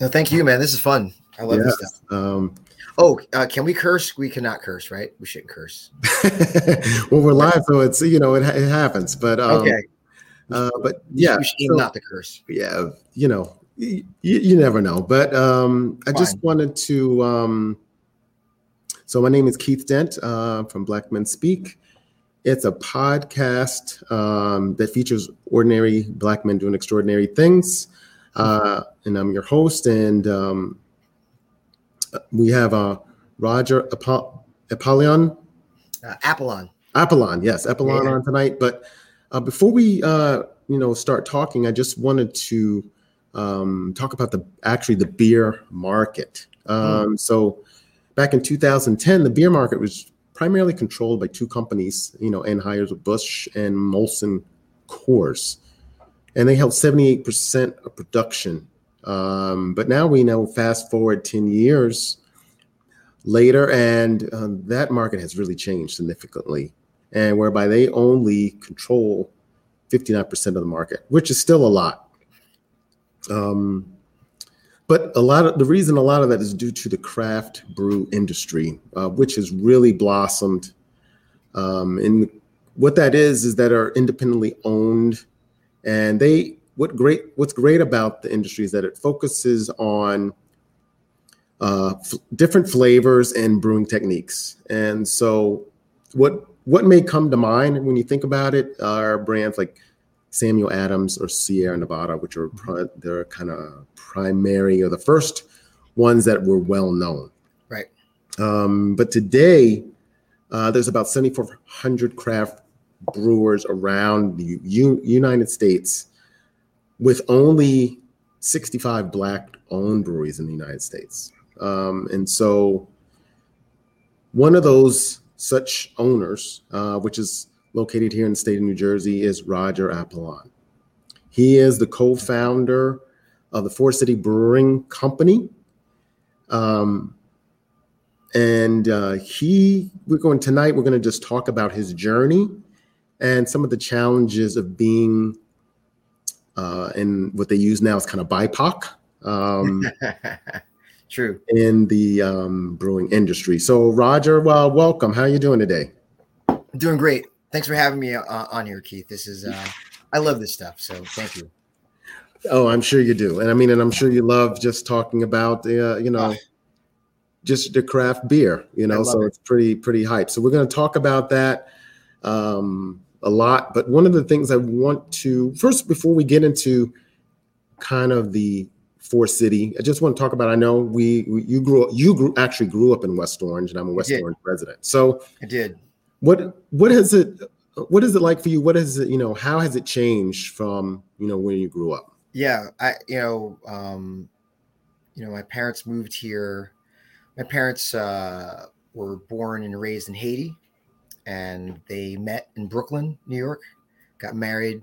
No, thank you, man. This is fun. I love this stuff. Um, oh, uh, can we curse? We cannot curse, right? We shouldn't curse. well, we're live, so it's you know it, it happens. But um, okay. Uh, but yeah, so, not to curse. Yeah, you know, you, you never know. But um, I just wanted to. Um, so my name is Keith Dent uh, from Black Men Speak. It's a podcast um, that features ordinary Black men doing extraordinary things. Uh, and I'm your host. And um, we have uh, Roger Apollyon. Uh, Apollon. Apollon, yes, Apollon yeah. on tonight. But uh, before we, uh, you know, start talking, I just wanted to um, talk about the actually the beer market. Um, mm. So back in 2010, the beer market was primarily controlled by two companies, you know, Anheuser-Busch and Molson Coors. And they held 78% of production. Um, but now we know, fast forward 10 years later, and uh, that market has really changed significantly. And whereby they only control 59% of the market, which is still a lot. Um, but a lot of the reason a lot of that is due to the craft brew industry, uh, which has really blossomed. Um, and what that is is that are independently owned, and they what great what's great about the industry is that it focuses on uh, f- different flavors and brewing techniques. And so, what what may come to mind when you think about it are brands like Samuel Adams or Sierra Nevada, which are pri- they're kind of primary or the first ones that were well known. Right. Um, but today, uh, there's about 7,400 craft brewers around the U- United States, with only 65 black-owned breweries in the United States. Um, and so, one of those such owners, uh, which is located here in the state of New Jersey, is Roger Apollon. He is the co founder of the Four City Brewing Company. Um, and uh, he, we're going tonight, we're going to just talk about his journey and some of the challenges of being uh, in what they use now is kind of BIPOC. Um, True. In the um, brewing industry. So, Roger, well, welcome. How are you doing today? Doing great thanks for having me uh, on here, Keith. This is uh, I love this stuff, so thank you. Oh, I'm sure you do, and I mean, and I'm sure you love just talking about uh, you know. Just the craft beer, you know, so it. it's pretty pretty hype. So we're going to talk about that um, a lot. But one of the things I want to first, before we get into kind of the Four City, I just want to talk about. I know we, we you grew you grew actually grew up in West Orange, and I'm a West Orange resident. So I did what what has it what is it like for you? What is it, you know, how has it changed from, you know, when you grew up? Yeah, I you know, um, you know, my parents moved here. My parents uh were born and raised in Haiti and they met in Brooklyn, New York, got married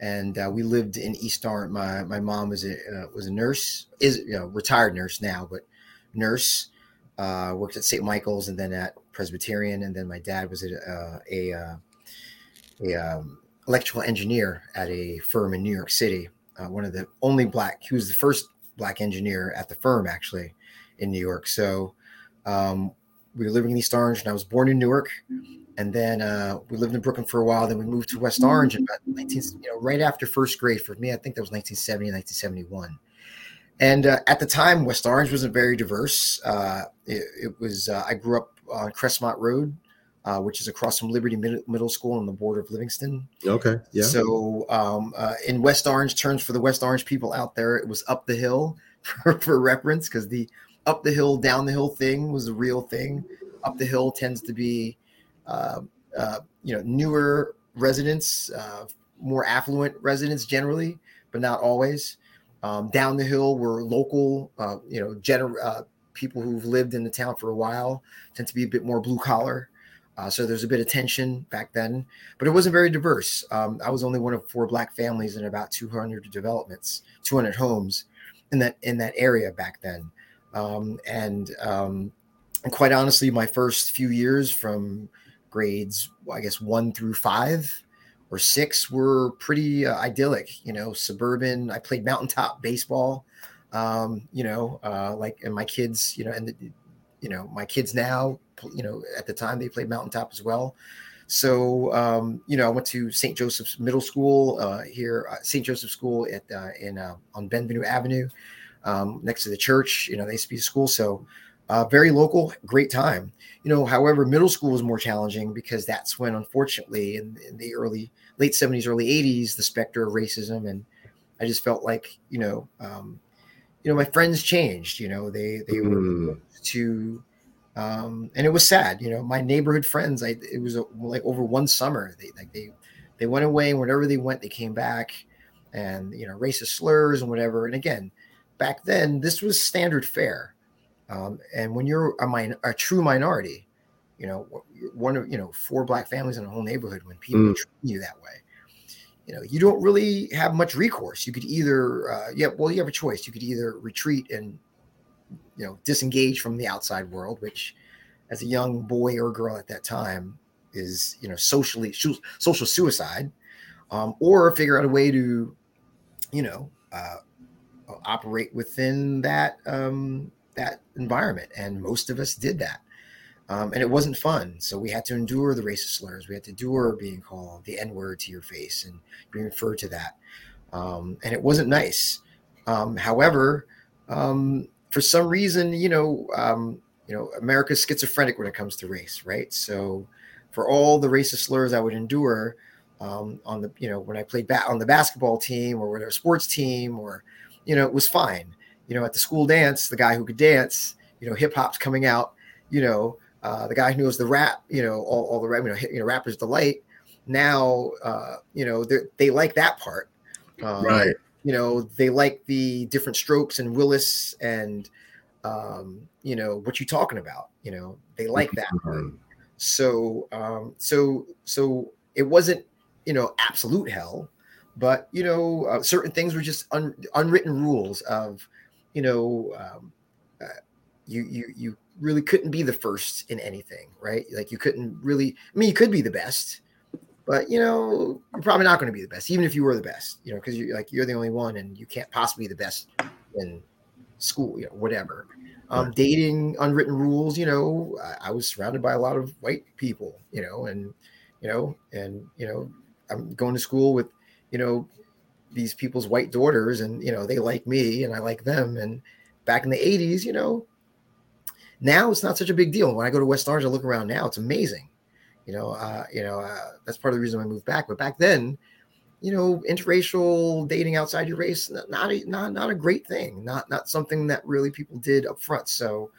and uh, we lived in East Orange. My my mom was a uh, was a nurse, is you know retired nurse now, but nurse. Uh, worked at St. Michael's and then at Presbyterian, and then my dad was a uh, a, uh, a um, electrical engineer at a firm in New York City. Uh, one of the only black. He was the first black engineer at the firm actually in New York. So um, we were living in East Orange, and I was born in Newark. And then uh, we lived in Brooklyn for a while. Then we moved to West Orange in about 19, you know, right after first grade. For me, I think that was 1970, 1971. And uh, at the time, West Orange wasn't very diverse. Uh, it, it, was. Uh, I grew up on Crestmont Road, uh, which is across from Liberty Mid- Middle School on the border of Livingston. Okay. Yeah. So um, uh, in West Orange terms, for the West Orange people out there, it was up the hill for, for reference because the up the hill, down the hill thing was a real thing. Up the hill tends to be, uh, uh, you know, newer residents, uh, more affluent residents generally, but not always. Um, down the hill were local, uh, you know, gener- uh, people who've lived in the town for a while tend to be a bit more blue collar. Uh, so there's a bit of tension back then, but it wasn't very diverse. Um, I was only one of four black families in about 200 developments, 200 homes in that in that area back then. Um, and, um, and quite honestly, my first few years from grades, I guess one through five or six, were pretty uh, idyllic. You know, suburban. I played mountaintop baseball Um, you know, uh, like and my kids, you know, and the, you know my kids now, you know, at the time they played mountaintop as well. So um, you know, I went to St. Joseph's Middle School uh, here, uh, St. Joseph's School at uh, in uh, on Benvenue Avenue, um, next to the church. You know, they used to be a school, so uh, very local, great time. You know, however, middle school was more challenging because that's when, unfortunately, in, in the early late seventies, early eighties, the specter of racism, and I just felt like you know, um, you know, my friends changed. You know, they they mm. were to um, and it was sad. You know, my neighborhood friends. I it was a, like over one summer. They like they they went away, and wherever they went, they came back, and you know, racist slurs and whatever. And again, back then, this was standard fare. Um, and when you're a, min- a true minority, you know, one of you know four black families in a whole neighborhood, when people mm. treat you that way, you know, you don't really have much recourse. You could either, uh, yeah, well, you have a choice. You could either retreat and you know disengage from the outside world, which as a young boy or girl at that time is you know socially social suicide, um, or figure out a way to you know uh, operate within that um, that environment. And most of us did that. Um, and it wasn't fun. So we had to endure the racist slurs. We had to endure being called the N word to your face and being referred to that. Um, and it wasn't nice. Um, however, um, for some reason, you know, um, you know, America's schizophrenic when it comes to race, right? So, for all the racist slurs I would endure um, on the, you know, when I played ba- on the basketball team or whatever sports team, or, you know, it was fine. You know, at the school dance, the guy who could dance, you know, hip hop's coming out. You know, uh, the guy who knows the rap, you know, all, all the rap, you know, you know, rappers delight. Now, uh, you know, they they like that part, um, right? you know they like the different strokes and willis and um, you know what you talking about you know they like that mm-hmm. so um, so so it wasn't you know absolute hell but you know uh, certain things were just un- unwritten rules of you know um, uh, you you you really couldn't be the first in anything right? Like you couldn't really i mean you could be the best but you know you're probably not going to be the best even if you were the best you know because you're like you're the only one and you can't possibly be the best in school you know whatever. Um, dating unwritten rules you know I, I, was surrounded by a lot of white people you know and you know and you know i'm going to school with you know these people's white daughters and you know they like me and i like them and back in the 80s you know now it's not such a big deal when i go to west orange i look around now it's amazing you know, uh, you know, uh, that's part of the reason I moved back. But back then, you know, interracial dating outside your race, not a, not not a great thing. Not not something that really people did up front. So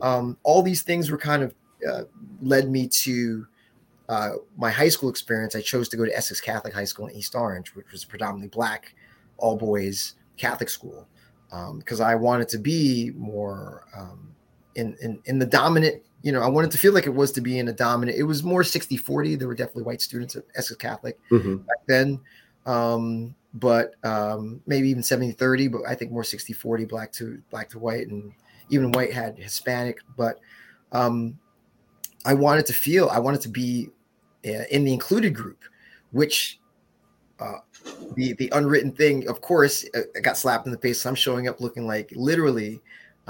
um, all these things were kind of uh, led me to uh, my high school experience. I chose to go to Essex Catholic High School in East Orange, which was predominantly black, all boys Catholic school, because um, I wanted to be more um, in, in in the dominant you know, I wanted to feel like it was to be in a dominant. It was more 60 40. There were definitely white students at Essex Catholic mm-hmm. back then. Um, but um, maybe even 70 30, but I think more 60 40 black to black to white. And even white had Hispanic. But um, I wanted to feel, I wanted to be in the included group, which uh, the the unwritten thing, of course, uh, got slapped in the face. So I'm showing up looking like literally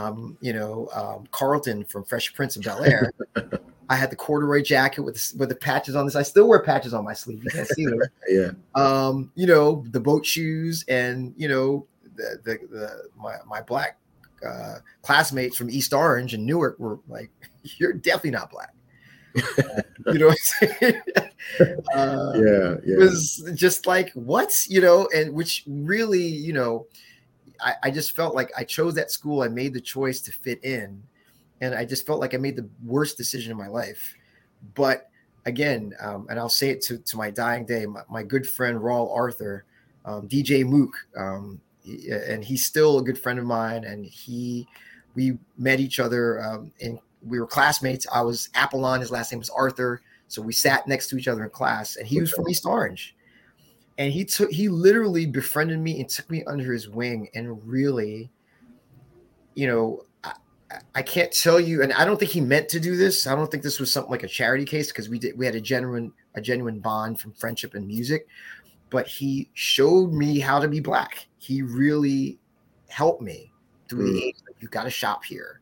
um, you know, um, Carlton from Fresh Prince of Bel Air. I had the corduroy jacket with the, with the patches on this. I still wear patches on my sleeve. You can't see them. yeah. Um, you know, the boat shoes and you know the the, the my my black uh, classmates from East Orange and Newark were like, "You're definitely not black." You know, uh, yeah, yeah. It was just like what you know, and which really, you know, I, I just felt like I chose that school. I made the choice to fit in, and I just felt like I made the worst decision in my life. But again, um, and I'll say it to, to my dying day, my, my good friend Raul Arthur, um, DJ Mook, um, he, and he's still a good friend of mine. And he, we met each other, um, and we were classmates. I was Apollon, his last name was Arthur, so we sat next to each other in class. And he was from East Orange, and he took he literally befriended me and took me under his wing and really you know I, I can't tell you and i don't think he meant to do this i don't think this was something like a charity case because we did we had a genuine a genuine bond from friendship and music but he showed me how to be black he really helped me through mm. the age. Like, you got to shop here.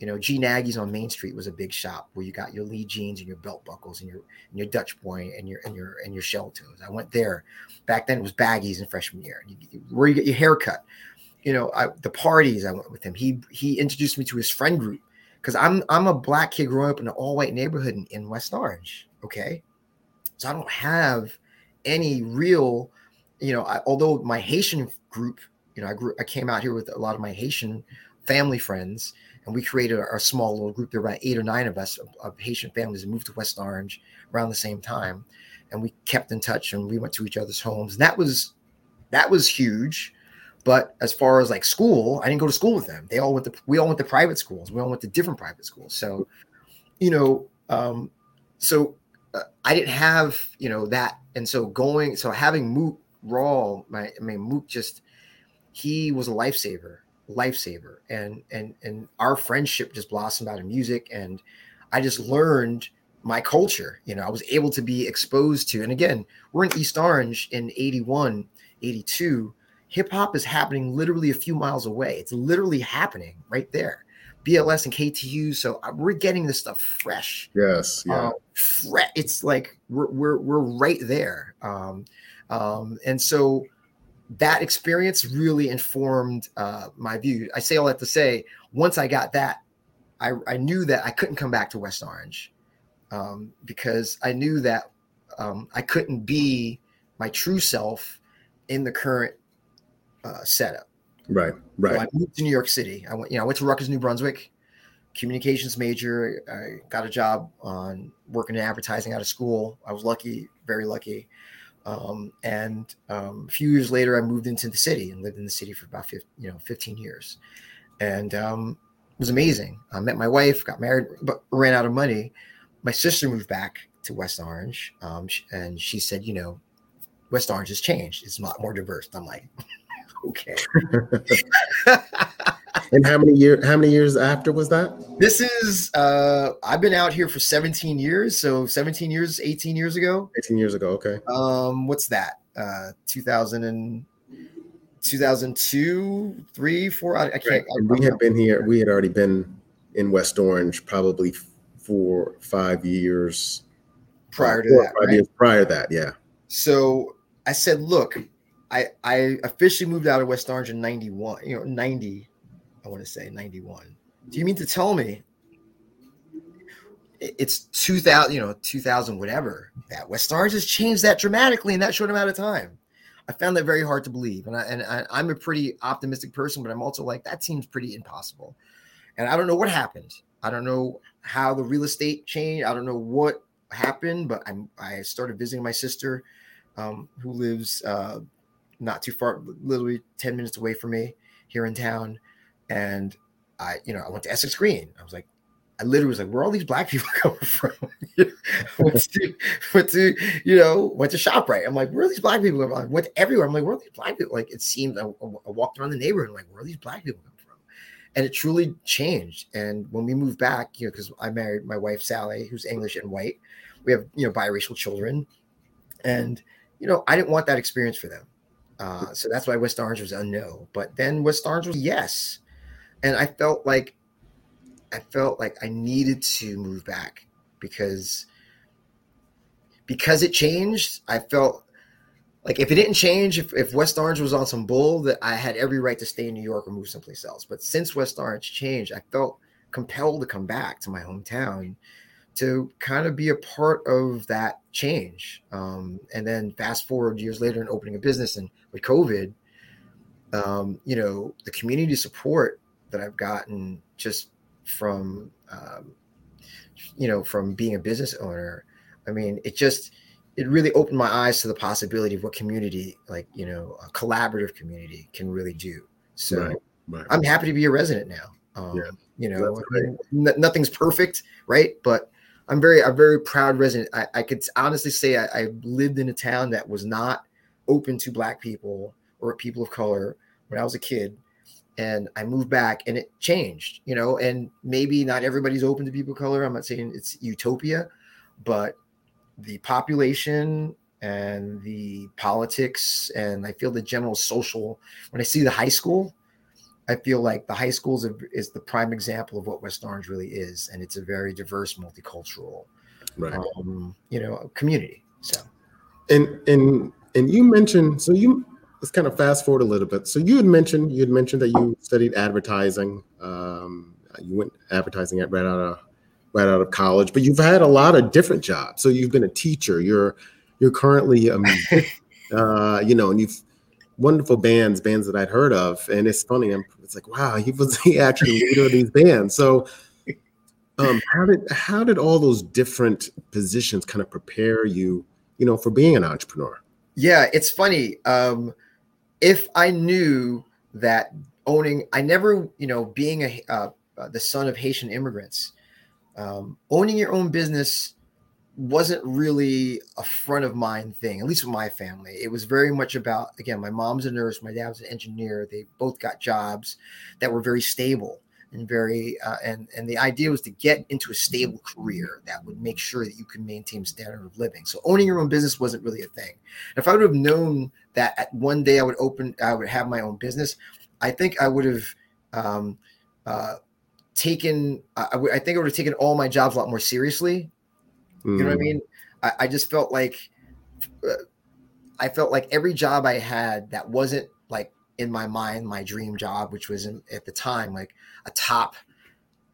You know, G Nagy's on Main Street was a big shop where you got your Lee jeans and your belt buckles and your and your Dutch boy and your and your and your shell toes. I went there. Back then it was baggies in freshman year. where you get your hair cut. You know, I, the parties I went with him. He he introduced me to his friend group because I'm I'm a black kid growing up in an all white neighborhood in, in West Orange. Okay, so I don't have any real, you know, I, although my Haitian group, you know, I grew I came out here with a lot of my Haitian family friends and we created our, small little group. There were about eight or nine of us of, of Haitian families that moved to West Orange around the same time, and we kept in touch and we went to each other's homes. And that was that was huge. But as far as like school, I didn't go to school with them. They all went to we all went to private schools. We all went to different private schools. So, you know, um, so uh, I didn't have you know that, and so going so having Mook Raw, my I mean Mook just he was a lifesaver lifesaver. And and and our friendship just blossomed out of music. And i just learned my culture you know i was able to be exposed to and again we're in east orange in 81 82 hip hop is happening literally a few miles away. It's literally happening right there. Bls and ktu so uh, we're getting this stuff fresh. Yes yeah. Fre- it's like we're, we're we're right there. Um um and so that experience really informed uh, my view. I say all that to say, once I got that, I, I knew that I couldn't come back to West Orange um, because I knew that um, I couldn't be my true self in the current uh, setup. Right, right. So I moved to New York City. I went, you know, I went to Rutgers, New Brunswick, communications major. I got a job on working in advertising out of school. I was lucky, very lucky. Um, and um, a few years later, I moved into the city and lived in the city for about 15, you know 15 years, and um, it was amazing. I met my wife, got married, but ran out of money. My sister moved back to West Orange, um, and she said, "You know, West Orange has changed. It's a lot more diverse." I'm like, "Okay." and how many years? How many years after was that? This is. uh I've been out here for 17 years. So 17 years, 18 years ago. 18 years ago. Okay. Um, what's that? Uh, 2000 and 2002, three, four. I, I can't. Right. I, we had been here. We had already been in West Orange probably four, five years prior to that. Five right? years prior to that, yeah. So I said, look, I I officially moved out of West Orange in '91. You know, '90 I want to say 91. Do you mean to tell me it's 2000, you know, 2000, whatever, that West Orange has changed that dramatically in that short amount of time? I found that very hard to believe. And, I, and I, I'm a pretty optimistic person, but I'm also like, that seems pretty impossible. And I don't know what happened. I don't know how the real estate changed. I don't know what happened, but I'm, I started visiting my sister um, who lives uh, not too far, literally 10 minutes away from me here in town and I, you know, I went to Essex Green. I was like, I literally was like, where all these black people coming from? went, to, went to, you know, went to ShopRite. I'm like, where are these black people? I went everywhere. I'm like, where are these black people? Like, it seemed, I, I walked around the neighborhood, like, where are these black people coming from? And it truly changed. And when we moved back, you know, because I married my wife, Sally, who's English and white, we have, you know, biracial children. And, you know, I didn't want that experience for them. Uh, so that's why West Orange was no. But then West Orange was yes and I felt like I felt like I needed to move back because because it changed. I felt like if it didn't change, if, if West Orange was on some bull, that I had every right to stay in New York or move someplace else. But since West Orange changed, I felt compelled to come back to my hometown to kind of be a part of that change. Um, and then fast forward years later and opening a business and with COVID, um, you know, the community support that I've gotten just from um, you know from being a business owner. I mean, it just it really opened my eyes to the possibility of what community, like you know, a collaborative community, can really do. So right, right. I'm happy to be a resident now. Um, yeah, you know, nothing's perfect, right? But I'm very, I'm very proud resident. I, I could honestly say I, I lived in a town that was not open to Black people or people of color when I was a kid and I moved back and it changed, you know, and maybe not everybody's open to people of color. I'm not saying it's utopia, but the population and the politics and I feel the general social when I see the high school, I feel like the high schools is the prime example of what West Orange really is, and it's a very diverse, multicultural, right. um, you know, community. So, and and and you mentioned so you let's kind of fast forward a little bit. So you had mentioned you had mentioned that you studied advertising. Um, you went advertising at right out of right out of college, but you've had a lot of different jobs. So you've been a teacher. You're you're currently a uh, you know, and you've wonderful bands, bands that I'd heard of, and it's funny. I'm, it's like, wow, he was he actually leader of these bands. So, um, how did how did all those different positions kind of prepare you, you know, for being an entrepreneur? Yeah, it's funny. Um, if I knew that owning, I never, you know, being a uh, uh, the son of Haitian immigrants, um, owning your own business wasn't really a front of mind thing, at least with my family. It was very much about, again, my mom's a nurse, my dad was an engineer. They both got jobs that were very stable and very, uh, and, and the idea was to get into a stable career that would make sure that you could maintain standard of living. So owning your own business wasn't really a thing. If I would have known that one day I would open, I would have my own business, I think I would have, um, uh, taken, I, I think I would have taken all my jobs a lot more seriously you know what I mm. mean? I, I just felt like uh, I felt like every job I had that wasn't like in my mind my dream job, which was in, at the time like a top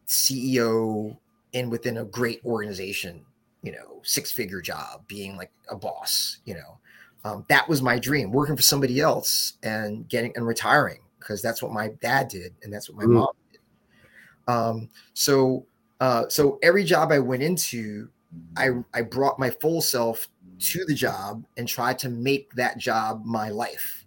CEO in within a great organization, you know, six figure job, being like a boss, you know, um, that was my dream. Working for somebody else and getting and retiring because that's what my dad did and that's what my mm. mom did. Um, so uh, so every job I went into I I brought my full self to the job and tried to make that job my life,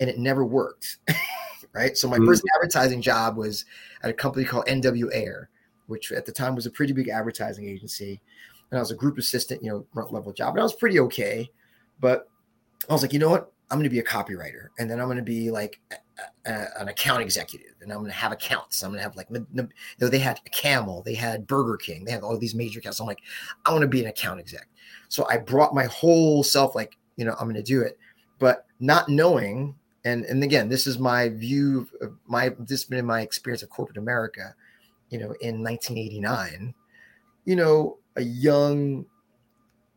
and it never worked. right. So my mm-hmm. first advertising job was at a company called NW Ayer, which at the time was a pretty big advertising agency, and I was a group assistant, you know, front level job, and I was pretty okay, but I was like, you know what? I'm going to be a copywriter, and then I'm going to be like a, a, an account executive, and I'm going to have accounts. I'm going to have like, you know, they had Camel, they had Burger King, they had all these major accounts. I'm like, I want to be an account exec. So I brought my whole self, like, you know, I'm going to do it, but not knowing. And and again, this is my view of my this has been my experience of corporate America, you know, in 1989. You know, a young,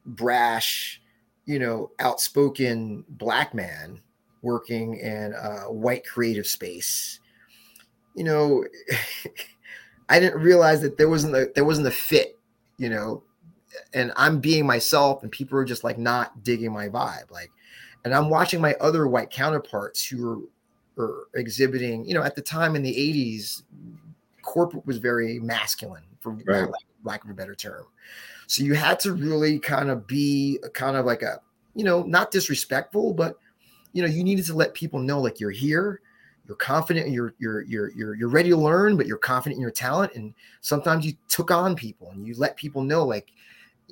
brash, you know, outspoken black man working in a white creative space, you know, I didn't realize that there wasn't a there wasn't a fit, you know, and I'm being myself and people are just like not digging my vibe. Like, and I'm watching my other white counterparts who are, are exhibiting, you know, at the time in the 80s, corporate was very masculine for right. lack, lack of a better term. So you had to really kind of be kind of like a, you know, not disrespectful, but you know, you needed to let people know like you're here, you're confident, you're you're you're you're you're ready to learn, but you're confident in your talent. And sometimes you took on people and you let people know, like,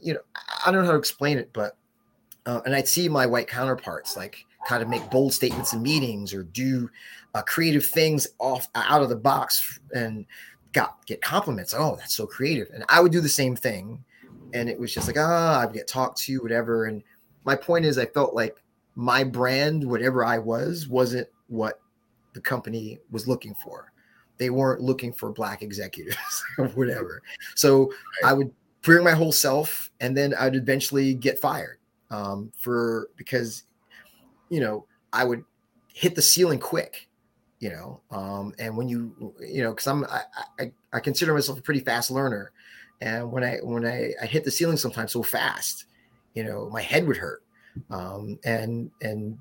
you know, I don't know how to explain it, but uh, and I'd see my white counterparts like kind of make bold statements in meetings or do uh, creative things off out of the box and got get compliments. Oh, that's so creative. And I would do the same thing. And it was just like, ah, I'd get talked to, whatever. And my point is, I felt like my brand, whatever I was, wasn't what the company was looking for. They weren't looking for black executives or whatever. So right. I would bring my whole self, and then I'd eventually get fired um, for because you know I would hit the ceiling quick you know um, and when you you know because i'm I, I, I consider myself a pretty fast learner and when i when I, I hit the ceiling sometimes so fast you know my head would hurt. Um, and and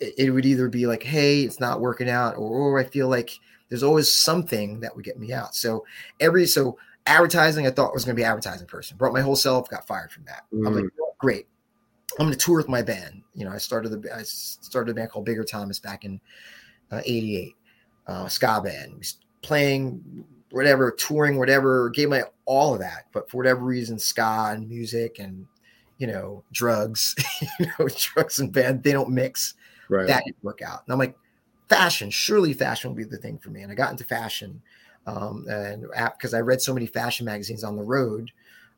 it, it, would either be like hey it's not working out or, or i feel like there's always something that would get me out. So every so advertising i thought was going to be advertising person. Brought my whole self got fired from that. Mm. i'm like great. I'm going to tour with my band. You know i started the i started a band called bigger thomas back in uh, 88 uh, ska band. Playing whatever touring whatever gave my all of that but for whatever reason ska and music and you know, drugs, you know, drugs and band, they don't mix. Right. That didn't work out. And I'm like, fashion, surely fashion will be the thing for me. And I got into fashion. Um, and app because I read so many fashion magazines on the road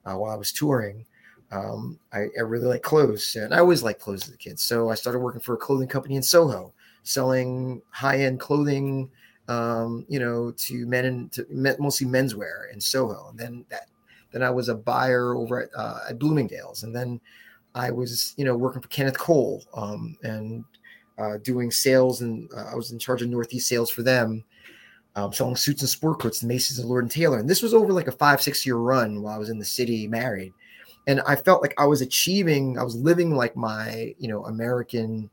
uh, while I was touring, um, I, I, really like clothes. And I always like clothes as a kid. So I started working for a clothing company in Soho, selling high end clothing um, you know, to men and to mostly menswear in Soho. And then that, then I was a buyer over at, uh, at Bloomingdale's. And then I was, you know, working for Kenneth Cole um, and uh, doing sales. And uh, I was in charge of Northeast sales for them, um, selling suits and sport coats to Macy's and Lord and Taylor. And this was over like a five, six year run while I was in the city married. And I felt like I was achieving, I was living like my, you know, American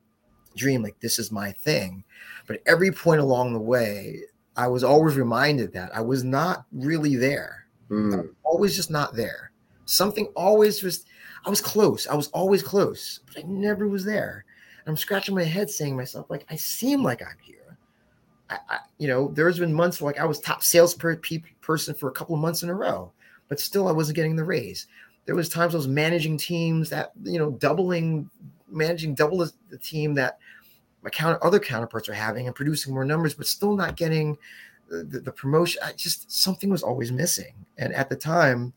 dream, like this is my thing. But every point along the way, I was always reminded that I was not really there. Mm. always just not there. Something always just, I was close. I was always close, but I never was there. And I'm scratching my head saying to myself, like, I seem like I'm here. I, I you know, there's been months like I was top sales per, pe- person for a couple of months in a row, but still I wasn't getting the raise. There was times I was managing teams that, you know, doubling, managing double the team that my counter, other counterparts are having and producing more numbers, but still not getting the, the, promotion. I just something was always missing. And at the time,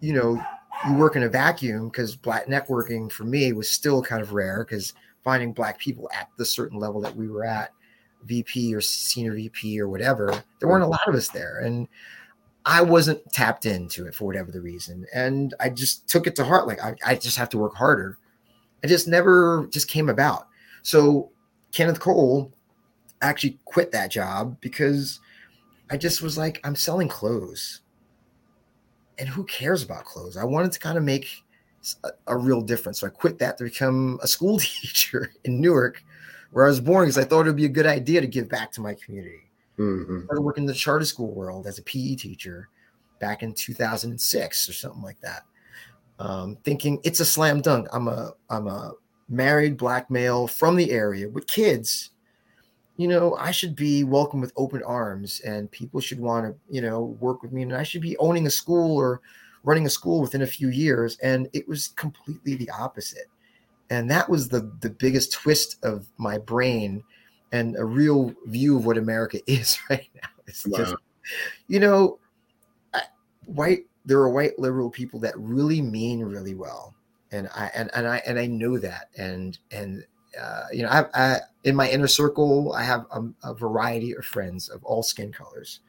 you know, you work in a vacuum because black networking for me was still kind of rare because finding black people at the certain level that we were at, VP or senior VP or whatever, there weren't a lot of us there. And I wasn't tapped into it for whatever the reason. And I just took it to heart. Like I, I just have to work harder. I just never just came about. So Kenneth Cole actually quit that job because I just was like, I'm selling clothes. And who cares about clothes? I wanted to kind of make a, a real difference. So I quit that to become a school teacher in Newark, where I was born, because I thought it would be a good idea to give back to my community. Mm-hmm. I started working in the charter school world as a PE teacher back in 2006 or something like that. Um, thinking it's a slam dunk. I'm a I'm a married black male from the area with kids, you know, I should be welcomed with open arms and people should want to, you know, work with me. And I should be owning a school or running a school within a few years. And it was completely the opposite. And that was the the biggest twist of my brain and a real view of what America is right now. It's wow. just, you know, white, there are white liberal people that really mean really well and I and, and I and I know that and and uh, you know I, I in my inner circle I have a, a, variety of friends of all skin colors,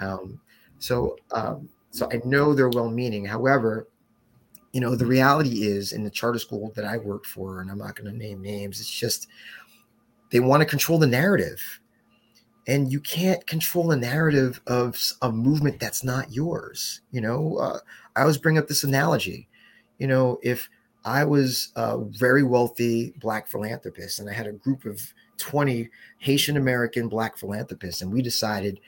um, so um, so I know they're well meaning. However, you know the reality is in the charter school that I work for, and I'm not going to name names. It's just they want to control the narrative, and you can't control the narrative of a movement that's not yours. You know, uh, I always bring up this analogy you know, if I was a very wealthy black philanthropist and I had a group of 20 Haitian American black philanthropists, and we decided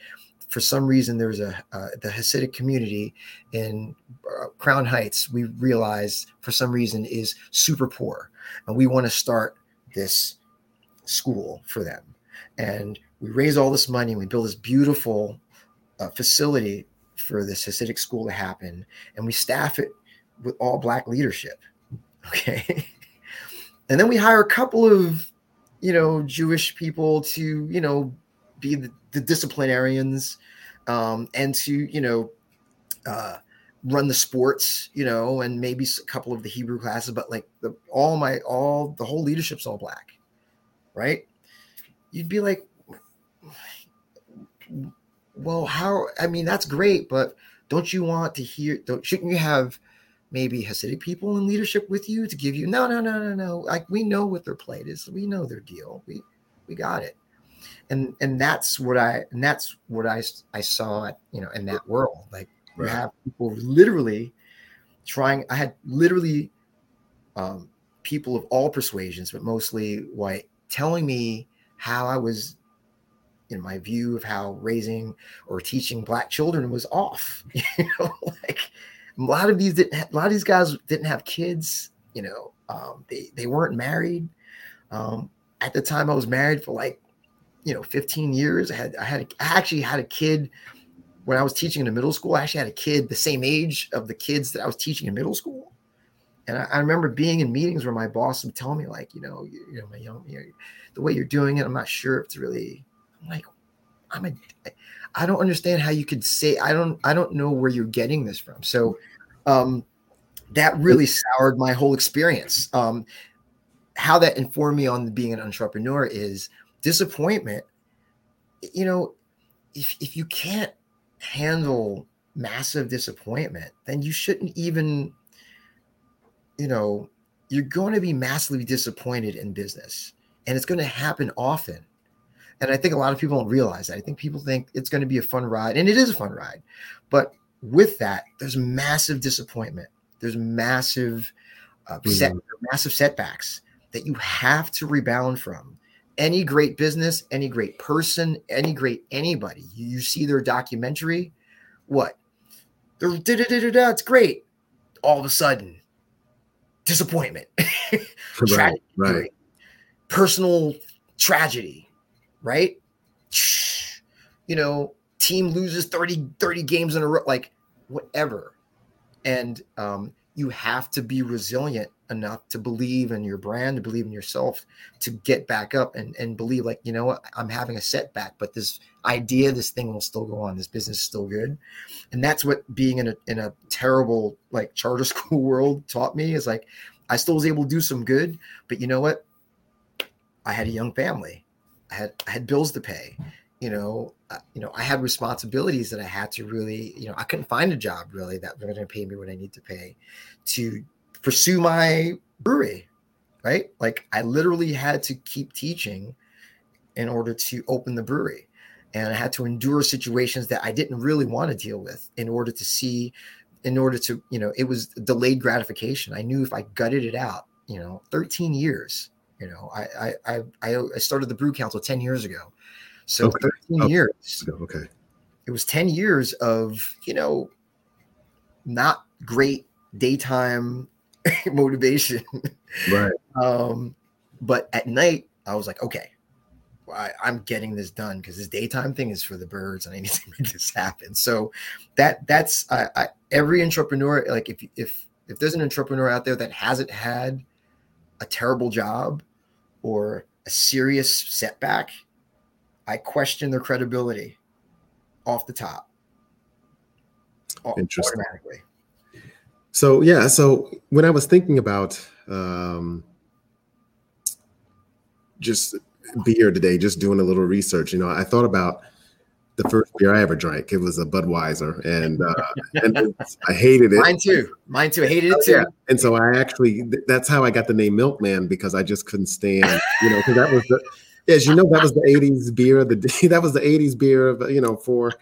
for some reason there's a uh, the Hasidic community in uh, Crown Heights, we realized for some reason is super poor, and we want to start this school for them. And we raise all this money, and we build this beautiful uh, facility for this Hasidic school to happen, and we staff it with all black leadership. Okay. and then we hire a couple of, you know, Jewish people to, you know, be the, the disciplinarians um, and to, you know, uh, run the sports, you know, and maybe a couple of the Hebrew classes, but like the all my all the whole leadership's all black, right? You'd be like, well, how? I mean, that's great, but don't you want to hear? Don't shouldn't you have maybe Hasidic people in leadership with you to give you no, no, no, no, no. Like we know what their plate is. We know their deal. We we got it. And and that's what I and that's what I I saw you know in that world. Like right. you have people literally trying. I had literally um, people of all persuasions, but mostly white, telling me how I was in my view of how raising or teaching black children was off. You know, like a lot of these didn't. a lot of these guys didn't have kids. You know, um, they they weren't married. Um, at the time, I was married for like, you know, 15 years. I had I had a, I actually had a kid when I was teaching in the middle school. I actually had a kid the same age of the kids that I was teaching in middle school. And I, I remember being in meetings where my boss would tell me, like, you know, you, you know, my young, you know, the way you're doing it, I'm not sure if it's really. I'm like, I'm a I don't understand how you could say I don't I don't know where you're getting this from. So um, that really soured my whole experience. Um, how that informed me on being an entrepreneur is disappointment. You know, if if you can't handle massive disappointment, then you shouldn't even, you know, you're going to be massively disappointed in business, and it's going to happen often. And I think a lot of people don't realize that. I think people think it's going to be a fun ride, and it is a fun ride. But with that, there's massive disappointment. There's massive uh, set, mm-hmm. massive setbacks that you have to rebound from. Any great business, any great person, any great anybody, you, you see their documentary, what? They're da da da da da. It's great. All of a sudden, disappointment, right, tragedy, right. personal tragedy, right? You know, team loses 30, 30 games in a row, like whatever. And um, you have to be resilient enough to believe in your brand, to believe in yourself, to get back up and, and believe like, you know what, I'm having a setback, but this idea, this thing will still go on. This business is still good. And that's what being in a in a terrible like charter school world taught me is like I still was able to do some good, but you know what? I had a young family. Had I had bills to pay. You know, uh, you know, I had responsibilities that I had to really, you know, I couldn't find a job really that were going to pay me what I need to pay to pursue my brewery, right? Like I literally had to keep teaching in order to open the brewery. And I had to endure situations that I didn't really want to deal with in order to see, in order to, you know, it was delayed gratification. I knew if I gutted it out, you know, 13 years, you know, I I I, I started the Brew Council 10 years ago. So okay. 13 okay. years. Okay. It was 10 years of, you know, not great daytime motivation. Right. um, but at night, I was like, okay, I, am getting this done because this daytime thing is for the birds, and I need to make this happen. So that that's I, I, every entrepreneur. Like if if if there's an entrepreneur out there that hasn't had a terrible job or a serious setback, I question their credibility off the top. Interesting. Automatically. So yeah, so when I was thinking about um, just beer today, just doing a little research, you know, I thought about the first beer I ever drank. It was a Budweiser, and uh, and I hated it. Mine too. Mine too. I hated it too. Yeah. And so I actually that's how I got the name Milkman because I just couldn't stand, you know, because that was the as you know that was the '80s beer. The that was the '80s beer of you know for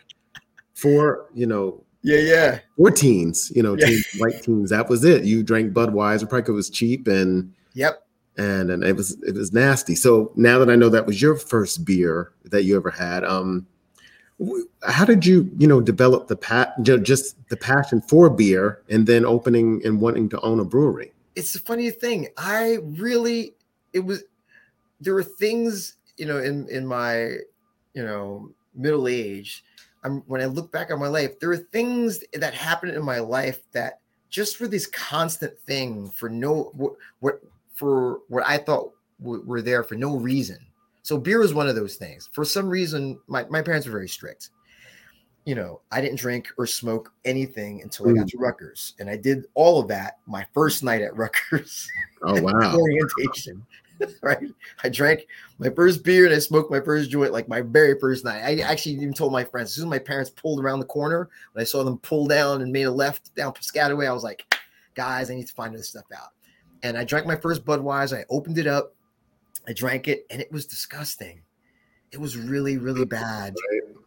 for you know yeah, yeah. Or teens, you know, yeah. teens, white teens. That was it. You drank Budweiser, probably because it was cheap and yep. And and it was it was nasty. So now that I know that was your first beer that you ever had, um, how did you you know develop the pat just the passion for beer and then opening and wanting to own a brewery? It's a funny thing. I really it was there were things you know in in my you know middle age I'm when I look back on my life, there are things that happened in my life that just were this constant thing for no what, what for what I thought w- were there for no reason. So beer was one of those things. For some reason, my, my parents were very strict. You know, I didn't drink or smoke anything until I got mm. to Rutgers, and I did all of that my first night at Rutgers. Oh wow! orientation. right? I drank my first beer and I smoked my first joint like my very first night. I actually even told my friends as soon as my parents pulled around the corner, when I saw them pull down and made a left down Piscataway, I was like, guys, I need to find this stuff out. And I drank my first Budweiser. I opened it up, I drank it, and it was disgusting. It was really, really bad.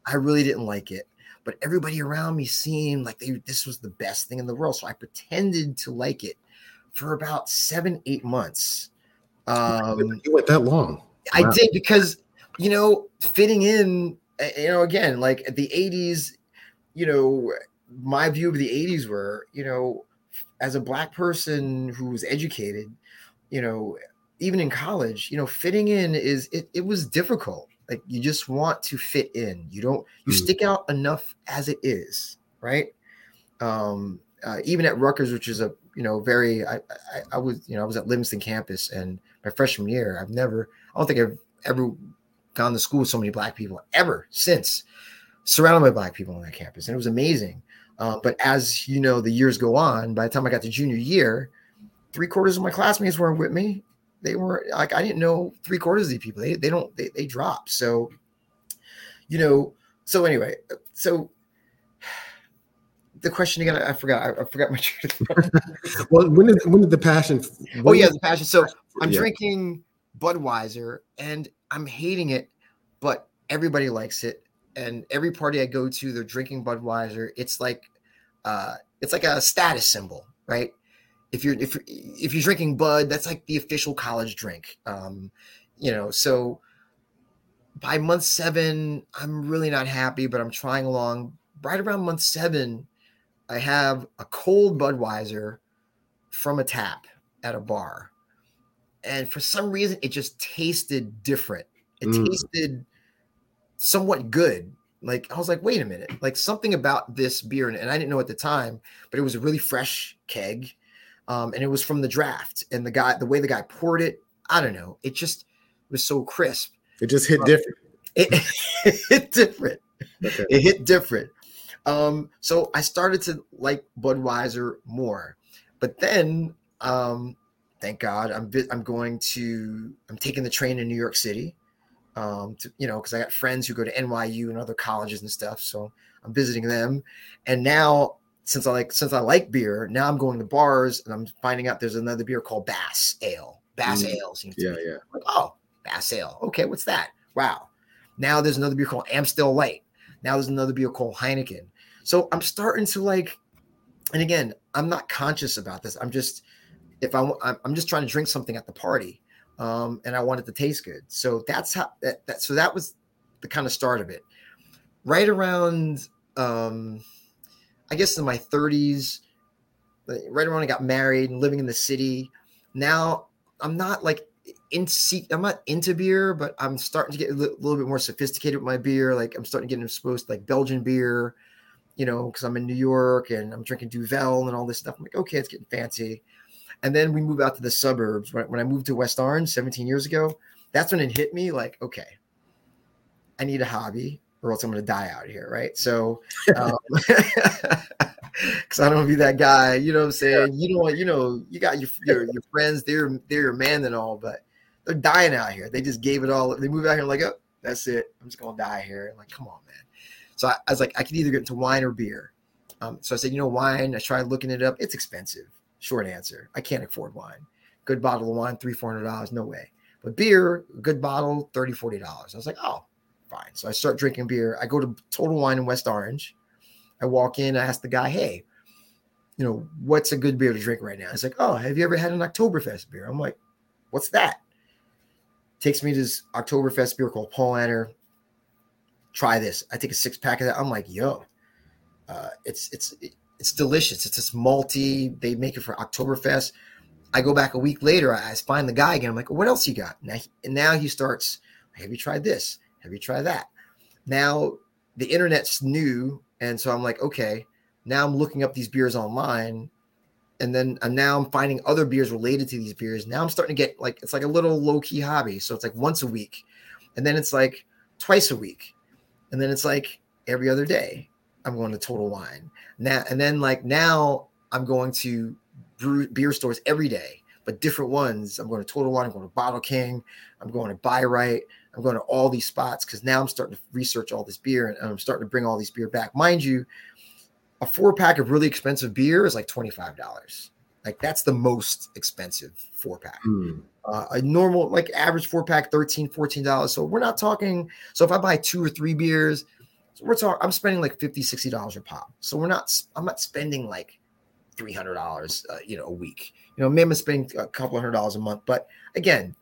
I really didn't like it. But everybody around me seemed like they this was the best thing in the world. So I pretended to like it for about seven, eight months um, you went that long. Wow. I did because you know fitting in. Eh, you know, again, like the '80s. You know, my view of the '80s were, you know, as a black person who was educated, you know, even in college, you know, fitting in is it, it was difficult. Like you just want to fit in. You don't you mm. stick out enough as it is, right? Um, uh, even at Rutgers, which is a you know very I, I, I was you know I was at Livingston campus and my freshman year. I've never, I don't think I've ever gone to school with so many black people ever since, surrounded by black people on that campus, and it was amazing. Uh, but as you know, the years go on. By the time I got to junior year, three quarters of my classmates weren't with me. They were like I didn't know three quarters of these people. They they don't they they drop. So, you know, so anyway, so the question again, I, I forgot. I, I, forgot my. well, when did when did the passion? Oh yeah, the passion. So I'm yeah. drinking Budweiser and I'm hating it, but everybody likes it. And every party I go to, they're drinking Budweiser. It's like, uh, it's like a status symbol, right? If you're if you're, if you're drinking Bud, that's like the official college drink. Um, you know, so by month seven, I'm really not happy, but I'm trying along. Right around month seven, I have a cold Budweiser from a tap at a bar. And for some reason, it just tasted different. It mm. tasted somewhat good. Like, I was like, wait a minute, like something about this beer, and I didn't know at the time, but it was a really fresh keg. Um, and it was from the draft. And the guy, the way the guy poured it, I don't know, it just was so crisp. It just hit um, different. It, it hit different. Okay. It hit different. Um, so I started to like Budweiser more, but then, um, thank God, I'm I'm going to I'm taking the train in New York City, um, to, you know, because I got friends who go to NYU and other colleges and stuff, so I'm visiting them, and now since I like since I like beer, now I'm going to bars and I'm finding out there's another beer called Bass Ale. Bass mm. Ale seems yeah, yeah. Like, oh, Bass Ale. Okay, what's that? Wow. Now there's another beer called Amstel Light. Now there's another beer called Heineken. So I'm starting to like, and again, I'm not conscious about this. I'm just, if I, I'm just trying to drink something at the party, um, and I want it to taste good. So that's how that, that so that was the kind of start of it. Right around, um, I guess in my 30s, right around I got married and living in the city. Now I'm not like in I'm not into beer, but I'm starting to get a little bit more sophisticated with my beer. Like I'm starting to get exposed to like Belgian beer, you know, because I'm in New York and I'm drinking Duvel and all this stuff. I'm like, okay, it's getting fancy. And then we move out to the suburbs. When, when I moved to West Orange 17 years ago, that's when it hit me like, okay, I need a hobby or else I'm going to die out here. Right. So, um, because I don't want to be that guy. You know what I'm saying? You know what? You know, you got your, your, your friends, they're, they're your man and all, but they're dying out here. They just gave it all. They move out here like, oh, that's it. I'm just going to die here. I'm like, come on, man. So I, I, was like, I could either get into wine or beer. Um, so I said, you know, wine. I tried looking it up. It's expensive. Short answer. I can't afford wine. Good bottle of wine, three, four hundred dollars. No way. But beer, good bottle, 30 dollars. I was like, oh, fine. So I start drinking beer. I go to Total Wine in West Orange. I walk in. I ask the guy, hey, you know, what's a good beer to drink right now? He's like, oh, have you ever had an Oktoberfest beer? I'm like, what's that? Takes me to this Oktoberfest beer called Paulaner try this. I take a six pack of that. I'm like, yo, uh, it's it's it's delicious. It's just malty. They make it for Oktoberfest. I go back a week later. I, find the guy again. I'm like, what else you got? Now, and now he starts. Have you tried this? Have you tried that? Now the internet's new, and so I'm like, okay. Now I'm looking up these beers online, and then and now I'm finding other beers related to these beers. Now I'm starting to get like it's like a little low key hobby. So it's like once a week, and then it's like twice a week, and then it's like every other day I'm going to Total Wine now, and then like now I'm going to brew, beer stores every day, but different ones. I'm going to Total Wine, I'm going to Bottle King, I'm going to Buy Rite, I'm going to all these spots because now I'm starting to research all this beer and I'm starting to bring all these beer back. Mind you, a four pack of really expensive beer is like twenty five dollars. Like that's the most expensive four pack. Mm. Uh, a normal, like average four pack, $13, $14. So we're not talking. So if I buy two or three beers, so we're talking, I'm spending like $50, $60 a pop. So we're not, I'm not spending like $300, uh, you know, a week. You know, maybe I'm spending a couple hundred dollars a month. But again,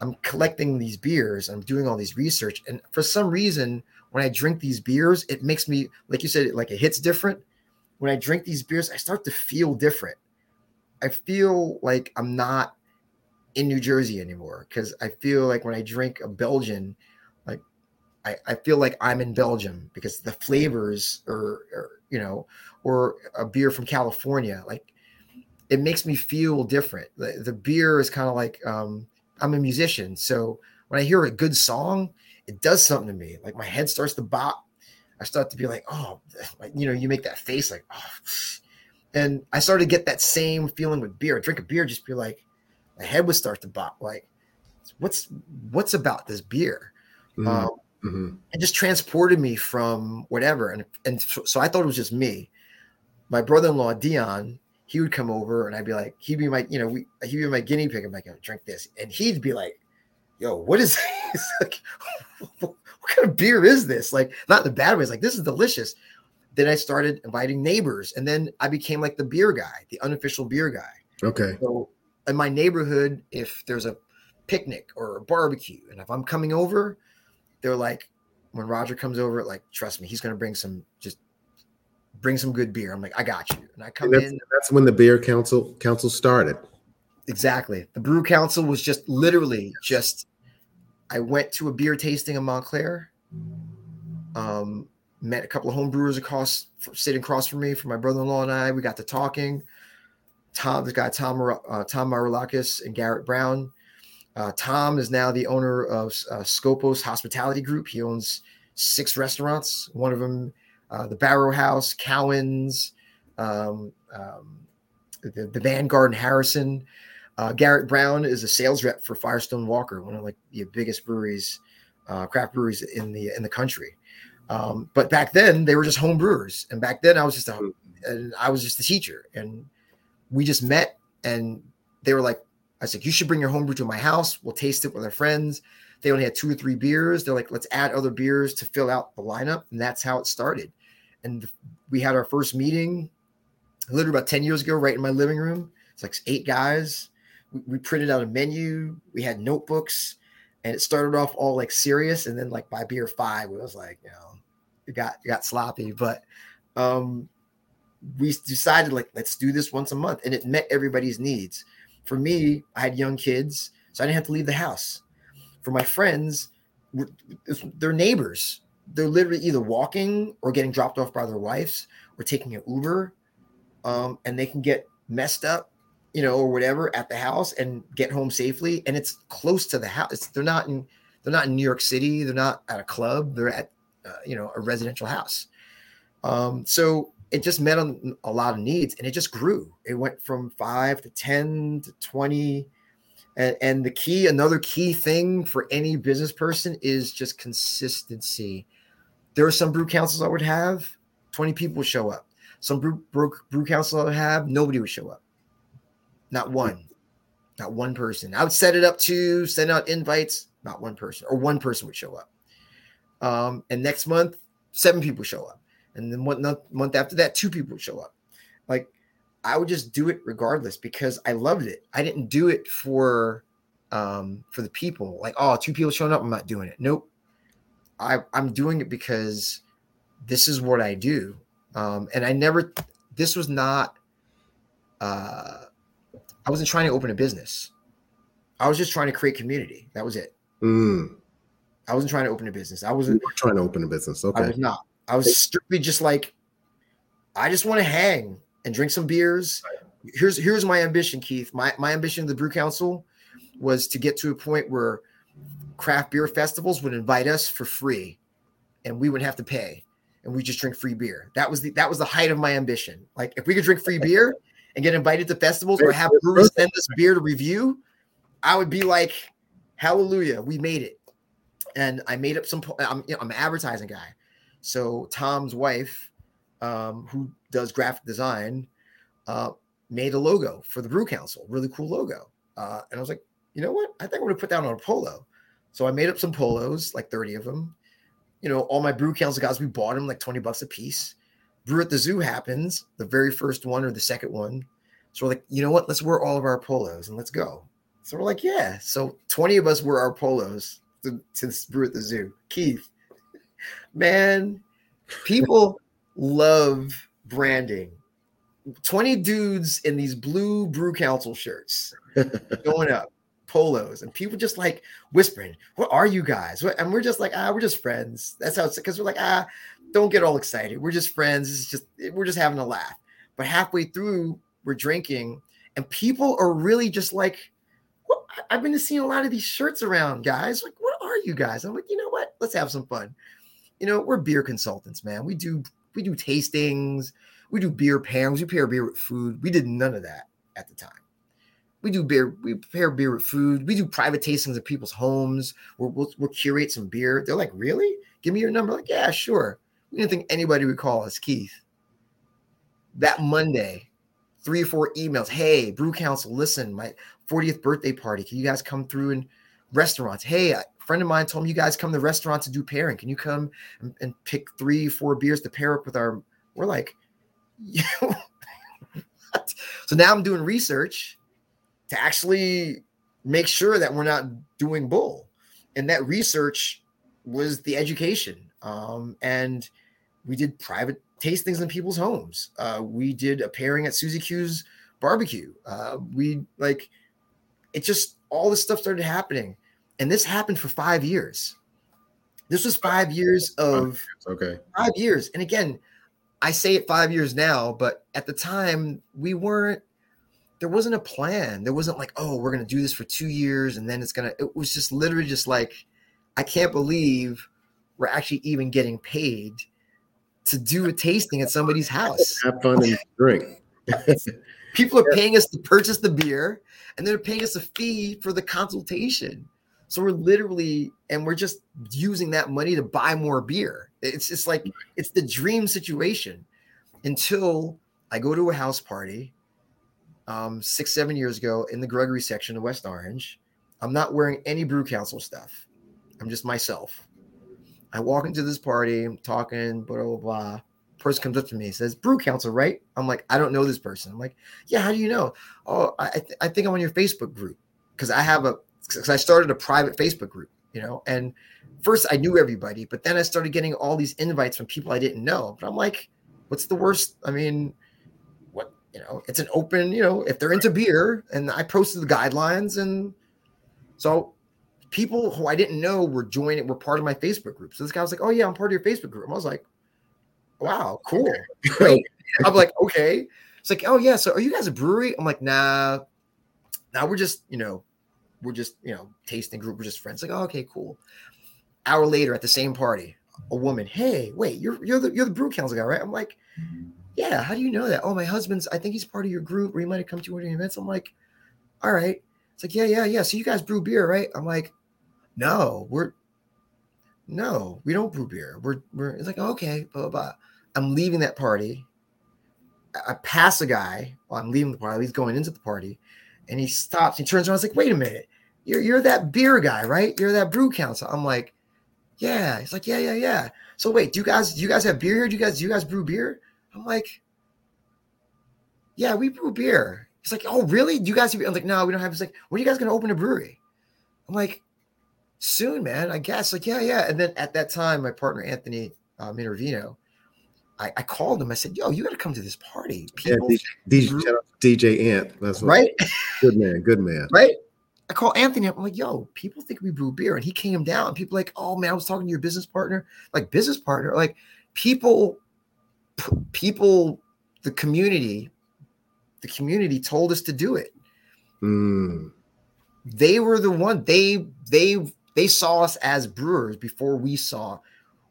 I'm collecting these beers. I'm doing all these research. And for some reason, when I drink these beers, it makes me, like you said, like it hits different. When I drink these beers, I start to feel different. I feel like I'm not in New Jersey anymore because I feel like when I drink a Belgian, like I, I feel like I'm in Belgium because the flavors are, are, you know, or a beer from California, like it makes me feel different. The, the beer is kind of like um, I'm a musician, so when I hear a good song, it does something to me. Like my head starts to bop. I start to be like, oh, you know, you make that face like, oh. And I started to get that same feeling with beer. Drink a beer, just be like, my head would start to bop. Like, what's what's about this beer? Mm. Um, mm-hmm. and just transported me from whatever. And and so I thought it was just me. My brother-in-law Dion, he would come over and I'd be like, he'd be my, you know, we, he'd be my guinea pig. I'm like, drink this, and he'd be like, "Yo, what is this? like, what kind of beer is this? Like, not in the bad ways. Like, this is delicious." Then I started inviting neighbors, and then I became like the beer guy, the unofficial beer guy. Okay. So in my neighborhood, if there's a picnic or a barbecue, and if I'm coming over, they're like, when Roger comes over, like, trust me, he's gonna bring some just bring some good beer. I'm like, I got you. And I come and that's, in. That's when the beer council council started. Exactly. The brew council was just literally just I went to a beer tasting in Montclair. Um, met a couple of home brewers across sitting across from me from my brother-in-law and I. We got to talking. Tom, this guy Tom uh, Tom Marulakis and Garrett Brown. Uh, Tom is now the owner of uh, Skopos Hospitality Group. He owns six restaurants. One of them, uh, the Barrow House, Cowan's, um, um, the, the, Vanguard and Harrison. Uh, Garrett Brown is a sales rep for Firestone Walker, one of like the biggest breweries, uh, craft breweries in the in the country. Um, but back then they were just home brewers, and back then I was just a, and I was just a teacher, and we just met, and they were like, I like, you should bring your home brew to my house. We'll taste it with our friends. They only had two or three beers. They're like, let's add other beers to fill out the lineup, and that's how it started. And we had our first meeting literally about 10 years ago, right in my living room. It's like eight guys. We, we printed out a menu. We had notebooks, and it started off all like serious, and then like by beer five, it was like, you know, it got it got sloppy, but um, we decided like let's do this once a month, and it met everybody's needs. For me, I had young kids, so I didn't have to leave the house. For my friends, they're neighbors. They're literally either walking or getting dropped off by their wives or taking an Uber, um, and they can get messed up, you know, or whatever at the house and get home safely. And it's close to the house. It's, they're not in they're not in New York City. They're not at a club. They're at uh, you know a residential house. Um, so it just met on a lot of needs, and it just grew. It went from five to ten to twenty. And, and the key, another key thing for any business person is just consistency. There are some brew councils I would have, 20 people would show up. Some brew, brew, brew council I would have, nobody would show up. Not one. Not one person. I would set it up to send out invites, not one person, or one person would show up. Um, and next month, seven people show up. And then one month after that, two people show up. Like I would just do it regardless because I loved it. I didn't do it for um for the people. Like, oh, two people showing up, I'm not doing it. Nope. I, I'm doing it because this is what I do. Um, and I never this was not uh I wasn't trying to open a business. I was just trying to create community. That was it. Mm. I wasn't trying to open a business. I wasn't trying to open a business. Okay. I was not. I was strictly just like, I just want to hang and drink some beers. Here's here's my ambition, Keith. My my ambition of the Brew Council was to get to a point where craft beer festivals would invite us for free, and we would have to pay, and we just drink free beer. That was the that was the height of my ambition. Like if we could drink free beer and get invited to festivals or have brewers send us beer to review, I would be like, hallelujah, we made it and I made up some. I'm you know, I'm an advertising guy, so Tom's wife, um, who does graphic design, uh, made a logo for the Brew Council, really cool logo, uh, and I was like, you know what? I think I'm gonna put that on a polo. So I made up some polos, like 30 of them. You know, all my Brew Council guys, we bought them like 20 bucks a piece. Brew at the Zoo happens, the very first one or the second one. So we're like, you know what? Let's wear all of our polos and let's go. So we're like, yeah. So 20 of us wear our polos to, to brew at the zoo. Keith, man, people love branding. 20 dudes in these blue brew council shirts going up polos and people just like whispering what are you guys and we're just like ah we're just friends that's how it's because we're like ah don't get all excited we're just friends it's just we're just having a laugh but halfway through we're drinking and people are really just like what? i've been seeing a lot of these shirts around guys like what are you guys? I'm like, you know what? Let's have some fun. You know, we're beer consultants, man. We do we do tastings, we do beer pairings, we pair beer with food. We did none of that at the time. We do beer, we prepare beer with food, we do private tastings at people's homes. We'll, we'll, we'll curate some beer. They're like, really? Give me your number. Like, yeah, sure. We didn't think anybody would call us Keith. That Monday, three or four emails. Hey, Brew Council, listen, my 40th birthday party. Can you guys come through and restaurants? Hey, a friend of mine told me you guys come to restaurants to do pairing. Can you come and, and pick three, four beers to pair up with our? We're like, yeah. so now I'm doing research to actually make sure that we're not doing bull. And that research was the education. Um, and we did private tastings in people's homes. Uh, we did a pairing at Susie Q's barbecue. Uh, we like it just all this stuff started happening. And this happened for five years. This was five years of okay. Five years. And again, I say it five years now, but at the time we weren't there wasn't a plan. There wasn't like, oh, we're gonna do this for two years and then it's gonna it was just literally just like, I can't believe we're actually even getting paid to do a tasting at somebody's house. Have fun and drink. People are paying us to purchase the beer and they're paying us a fee for the consultation. So we're literally, and we're just using that money to buy more beer. It's just like, it's the dream situation until I go to a house party um, six, seven years ago in the Gregory section of West Orange. I'm not wearing any Brew Council stuff. I'm just myself. I walk into this party, I'm talking, blah, blah, blah. Person comes up to me, says, Brew Council, right? I'm like, I don't know this person. I'm like, yeah, how do you know? Oh, I, th- I think I'm on your Facebook group because I have a, because I started a private Facebook group, you know, and first I knew everybody, but then I started getting all these invites from people I didn't know. But I'm like, what's the worst? I mean, you know, it's an open, you know, if they're into beer and I posted the guidelines and so people who I didn't know were joining, were part of my Facebook group. So this guy was like, "Oh yeah, I'm part of your Facebook group." And I was like, "Wow, cool, great." I'm like, "Okay." It's like, "Oh yeah, so are you guys a brewery?" I'm like, "Nah, now we're just, you know, we're just, you know, tasting group. We're just friends." Like, oh, "Okay, cool." Hour later, at the same party, a woman, "Hey, wait, you're you're the you're the brew council guy, right?" I'm like, "Yeah, how do you know that?" Oh, my husband's. I think he's part of your group, or he might have come to one of your events. I'm like, "All right." It's like, yeah, yeah, yeah. So you guys brew beer, right? I'm like, no, we're no, we don't brew beer. We're we're it's like okay, blah blah. blah. I'm leaving that party. I pass a guy while I'm leaving the party. He's going into the party, and he stops. He turns around. He's like, "Wait a minute, you're you're that beer guy, right? You're that brew council." I'm like, "Yeah." He's like, "Yeah, yeah, yeah." So wait, do you guys do you guys have beer here? Do you guys do you guys brew beer? I'm like, "Yeah, we brew beer." He's like, "Oh, really? Do you guys?" I'm like, "No, we don't have." He's like, "When are you guys going to open a brewery?" I'm like, soon, man. I guess like yeah, yeah. And then at that time, my partner Anthony um, Minervino, I, I called him. I said, "Yo, you got to come to this party." People yeah, DJ, DJ Ant. That's right. Good man. Good man. Right. I call Anthony I'm like, yo, people think we brew beer. And he came down. People like, oh man, I was talking to your business partner. Like, business partner. Like, people, p- people, the community, the community told us to do it. Mm. They were the one, they, they they saw us as brewers before we saw.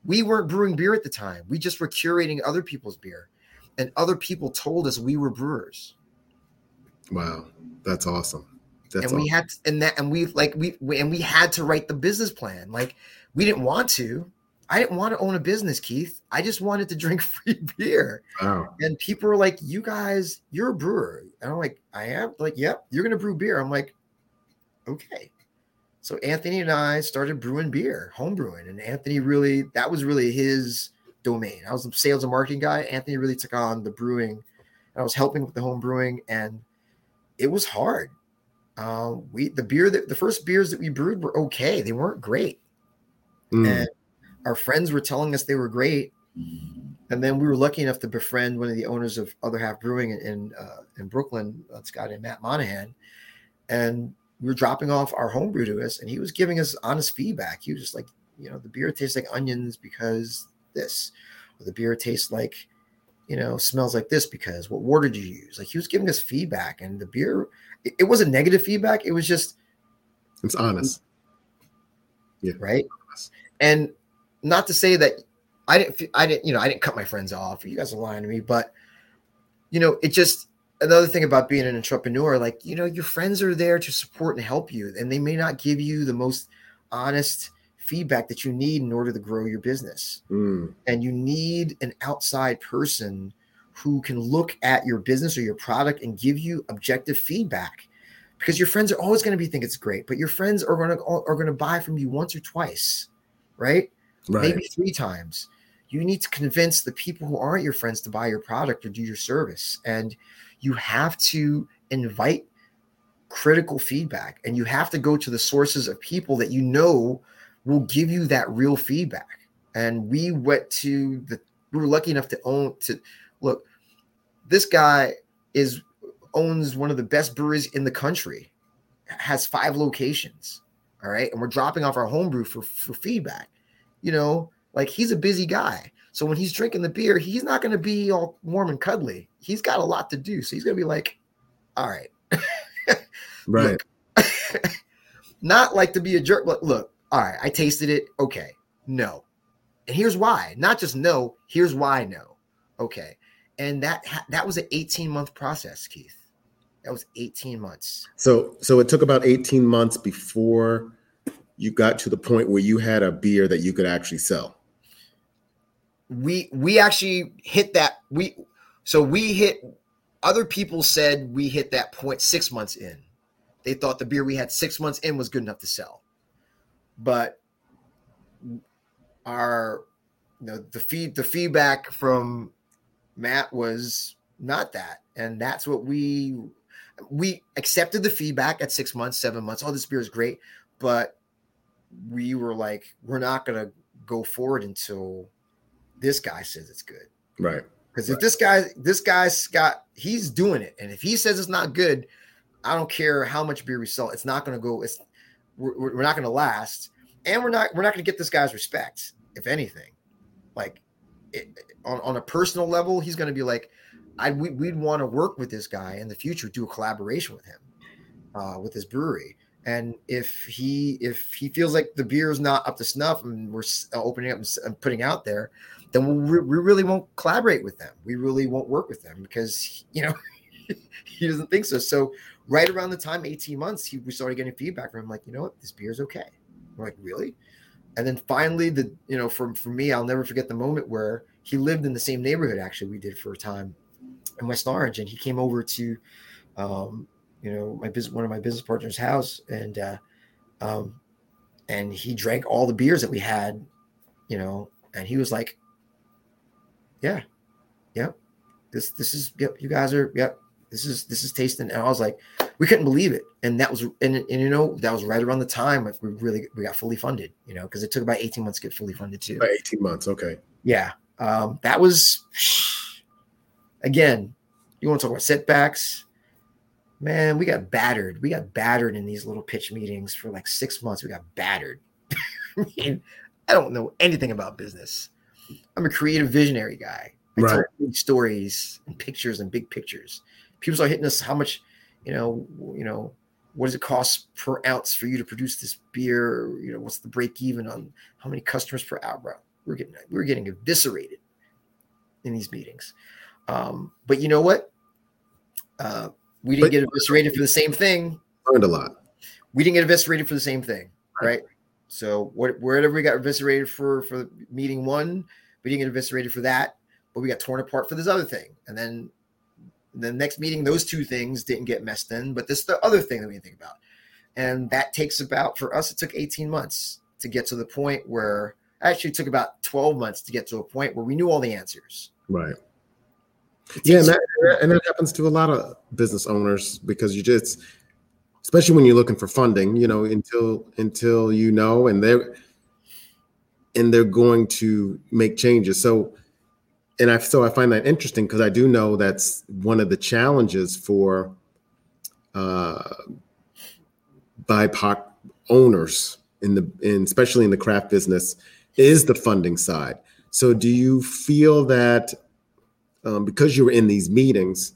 We weren't brewing beer at the time. We just were curating other people's beer. And other people told us we were brewers. Wow. That's awesome. That's and we awesome. had to, and that and we like we, we and we had to write the business plan. Like we didn't want to. I didn't want to own a business, Keith. I just wanted to drink free beer. Wow. And people were like, "You guys, you're a brewer." And I'm like, "I am." Like, "Yep, you're gonna brew beer." I'm like, "Okay." So Anthony and I started brewing beer, home brewing, and Anthony really that was really his domain. I was the sales and marketing guy. Anthony really took on the brewing. And I was helping with the home brewing, and it was hard. Uh, we the beer that the first beers that we brewed were okay. They weren't great, mm. and our friends were telling us they were great. And then we were lucky enough to befriend one of the owners of Other Half Brewing in in, uh, in Brooklyn. That's got in Matt Monahan, and we were dropping off our homebrew to us, and he was giving us honest feedback. He was just like, you know, the beer tastes like onions because this, or the beer tastes like, you know, smells like this because what water did you use? Like he was giving us feedback, and the beer, it, it wasn't negative feedback. It was just, it's honest. Yeah. Right. And not to say that I didn't, I didn't, you know, I didn't cut my friends off. You guys are lying to me, but you know, it just another thing about being an entrepreneur, like you know, your friends are there to support and help you, and they may not give you the most honest feedback that you need in order to grow your business. Mm. And you need an outside person who can look at your business or your product and give you objective feedback because your friends are always going to be think it's great but your friends are going to are going to buy from you once or twice right? Right. maybe three times. You need to convince the people who aren't your friends to buy your product or do your service. And you have to invite critical feedback. And you have to go to the sources of people that you know will give you that real feedback. And we went to the we were lucky enough to own to look this guy is owns one of the best breweries in the country has five locations all right? And we're dropping off our homebrew for for feedback you know like he's a busy guy so when he's drinking the beer he's not going to be all warm and cuddly he's got a lot to do so he's going to be like all right Right. Not like to be a jerk, but look, all right, I tasted it. Okay, no. And here's why. Not just no, here's why no. Okay. And that that was an 18 month process, Keith. That was 18 months. So so it took about 18 months before you got to the point where you had a beer that you could actually sell. We we actually hit that we so we hit other people said we hit that point 6 months in. They thought the beer we had 6 months in was good enough to sell. But our you know the feed the feedback from Matt was not that. And that's what we we accepted the feedback at six months, seven months. Oh, this beer is great. But we were like, we're not gonna go forward until this guy says it's good. Right. Because if this guy, this guy's got, he's doing it, and if he says it's not good, I don't care how much beer we sell, it's not going to go. It's we're, we're not going to last, and we're not we're not going to get this guy's respect. If anything, like it, on on a personal level, he's going to be like, I we, we'd want to work with this guy in the future, do a collaboration with him, uh, with his brewery. And if he if he feels like the beer is not up to snuff, and we're uh, opening up and putting out there, then we, we really won't collaborate with them. We really won't work with them because you know he doesn't think so. So right around the time, 18 months, he we started getting feedback from him, like, you know what, this beer is okay. We're like, really? And then finally, the you know, for for me, I'll never forget the moment where he lived in the same neighborhood actually we did for a time in West Orange, and he came over to um, you know, my business one of my business partners' house and uh um and he drank all the beers that we had, you know, and he was like, Yeah, yep, this this is yep, you guys are yep, this is this is tasting. And I was like, we couldn't believe it. And that was and, and you know, that was right around the time like we really we got fully funded, you know, because it took about 18 months to get fully funded too. About 18 months. Okay. Yeah. Um, that was again, you want to talk about setbacks? Man, we got battered. We got battered in these little pitch meetings for like six months. We got battered. I mean, I don't know anything about business. I'm a creative visionary guy. I tell Right. big stories and pictures and big pictures. People start hitting us how much, you know, you know, what does it cost per ounce for you to produce this beer? You know, what's the break even on how many customers per hour? Bro, we're getting we're getting eviscerated in these meetings. Um, but you know what? Uh, we didn't But- get eviscerated for the same thing. Learned a lot. We didn't get eviscerated for the same thing, Right. So what, wherever we got eviscerated for for meeting one, we didn't get eviscerated for that, but we got torn apart for this other thing. And then the next meeting, those two things didn't get messed in, but this is the other thing that we think about. And that takes about for us, it took 18 months to get to the point where actually it took about 12 months to get to a point where we knew all the answers. Right. It Yeah, and that, and that happens to a lot of business owners because you just, especially when you're looking for funding, you know, until until you know, and they're and they're going to make changes. So, and I so I find that interesting because I do know that's one of the challenges for uh, BIPOC owners in the in especially in the craft business is the funding side. So, do you feel that um, because you were in these meetings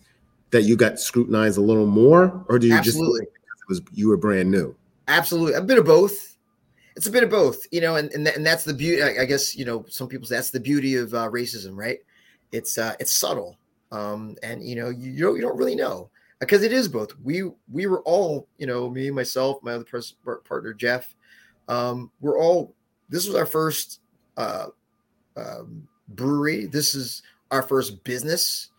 that you got scrutinized a little more, or do you Absolutely. just was you were brand new? Absolutely, a bit of both. It's a bit of both, you know, and and, th- and that's the beauty. I I guess you know some people say that's the beauty of uh, racism, right? It's uh, it's subtle. um, and you know you, you don't you don't really know because it is both. We we were all you know me myself my other pers- partner Jeff, um, we're all this was our first uh, um, brewery. This is our first business.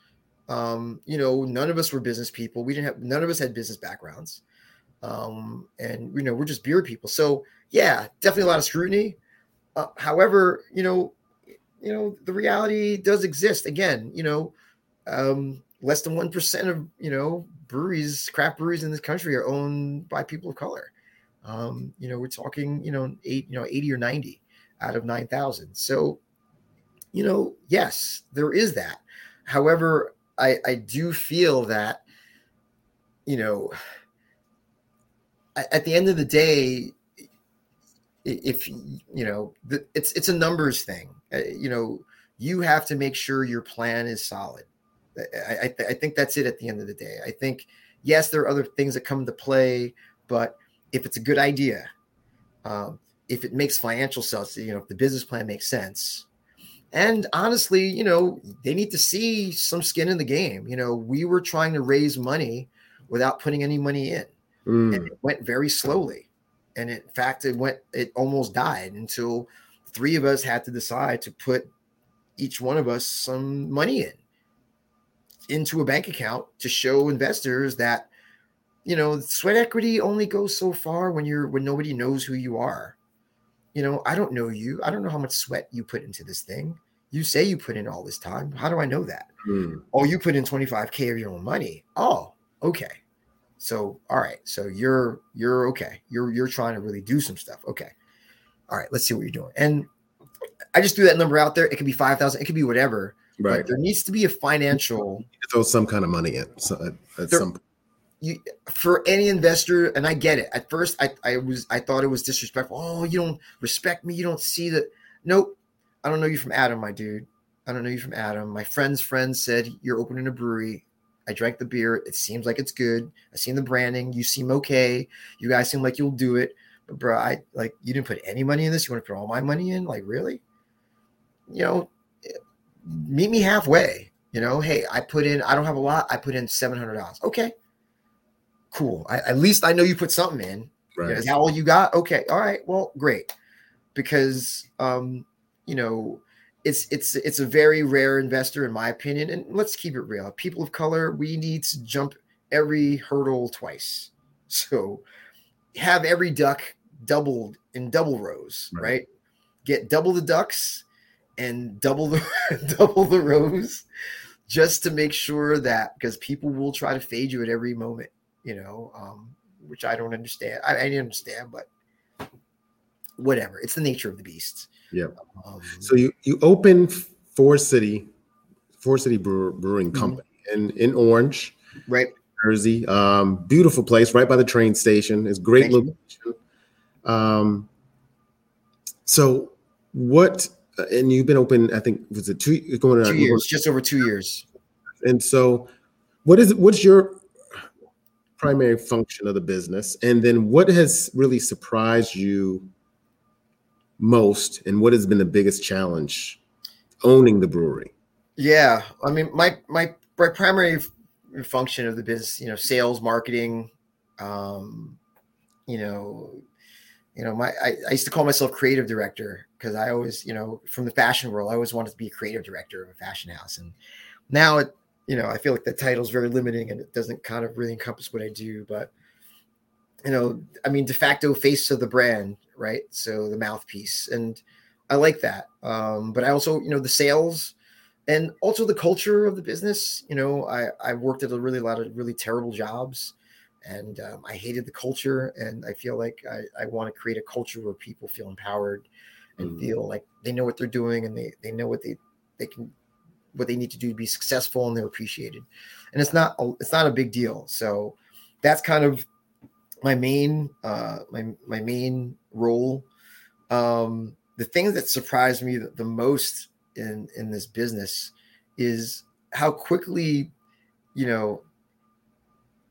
Um, you know, none of us were business people. We didn't have none of us had business backgrounds. Um, and you know, we're just beer people. So yeah, definitely a lot of scrutiny. Uh, however, you know, you know, the reality does exist. Again, you know, um, less than one percent of you know breweries, craft breweries in this country are owned by people of color. Um, you know, we're talking, you know, eight, you know, 80 or 90 out of 9,000. So, you know, yes, there is that. However, I, I do feel that, you know, at the end of the day, if you know, it's it's a numbers thing. Uh, you know, you have to make sure your plan is solid. I, I, I think that's it at the end of the day. I think yes, there are other things that come into play, but if it's a good idea, um, if it makes financial sense, you know, if the business plan makes sense. And honestly, you know, they need to see some skin in the game. You know, we were trying to raise money without putting any money in. Mm. And it went very slowly. And in fact, it went, it almost died until three of us had to decide to put each one of us some money in into a bank account to show investors that you know, sweat equity only goes so far when you're when nobody knows who you are. You know, I don't know you. I don't know how much sweat you put into this thing. You say you put in all this time. How do I know that? Hmm. Oh, you put in 25k of your own money. Oh, okay. So, all right. So you're you're okay. You're you're trying to really do some stuff. Okay. All right. Let's see what you're doing. And I just threw that number out there. It could be five thousand. It could be whatever. Right. But there needs to be a financial. Throw some kind of money in so at, at there, some you for any investor, and I get it. At first, I, I was I thought it was disrespectful. Oh, you don't respect me. You don't see that. Nope. I don't know you from Adam, my dude. I don't know you from Adam. My friend's friend said you're opening a brewery. I drank the beer. It seems like it's good. I seen the branding. You seem okay. You guys seem like you'll do it. But bro, I like you didn't put any money in this. You want to put all my money in? Like really? You know, meet me halfway. You know, hey, I put in. I don't have a lot. I put in seven hundred dollars. Okay, cool. I, at least I know you put something in. Right. Is that all you got? Okay. All right. Well, great. Because um, you know, it's it's it's a very rare investor in my opinion. And let's keep it real. People of color, we need to jump every hurdle twice. So have every duck doubled in double rows, right? right? Get double the ducks and double the double the rows just to make sure that because people will try to fade you at every moment you know, um, which I don't understand. I, I didn't understand, but whatever. It's the nature of the beast. Yeah. Um, so you you open Four City, Four City Brewing mm-hmm. Company in in Orange, right? Jersey. Um, beautiful place, right by the train station. It's great Thank location. Um, so what? Uh, and you've been open, I think, was it two? Going on two years, just over two years. And so, what is it? What's your primary function of the business? And then what has really surprised you most and what has been the biggest challenge owning the brewery? Yeah i mean my my, my primary function of the business you know sales marketing um you know you know my I, I used to call myself creative director because i always you know from the fashion world i always wanted to be a creative director of a fashion house. And now it you know, I feel like the title is very limiting and it doesn't kind of really encompass what I do. But you know, I mean, de facto face of the brand, right? So the mouthpiece, and I like that. Um, but I also, you know, the sales and also the culture of the business. You know, I I worked at a really lot of really terrible jobs, and um, I hated the culture. And I feel like I, I want to create a culture where people feel empowered and mm-hmm. feel like they know what they're doing and they they know what they they can what they need to do to be successful and they're appreciated. And it's not it's not a big deal. So that's kind of my main uh my my main role. Um the thing that surprised me the, the most in in this business is how quickly you know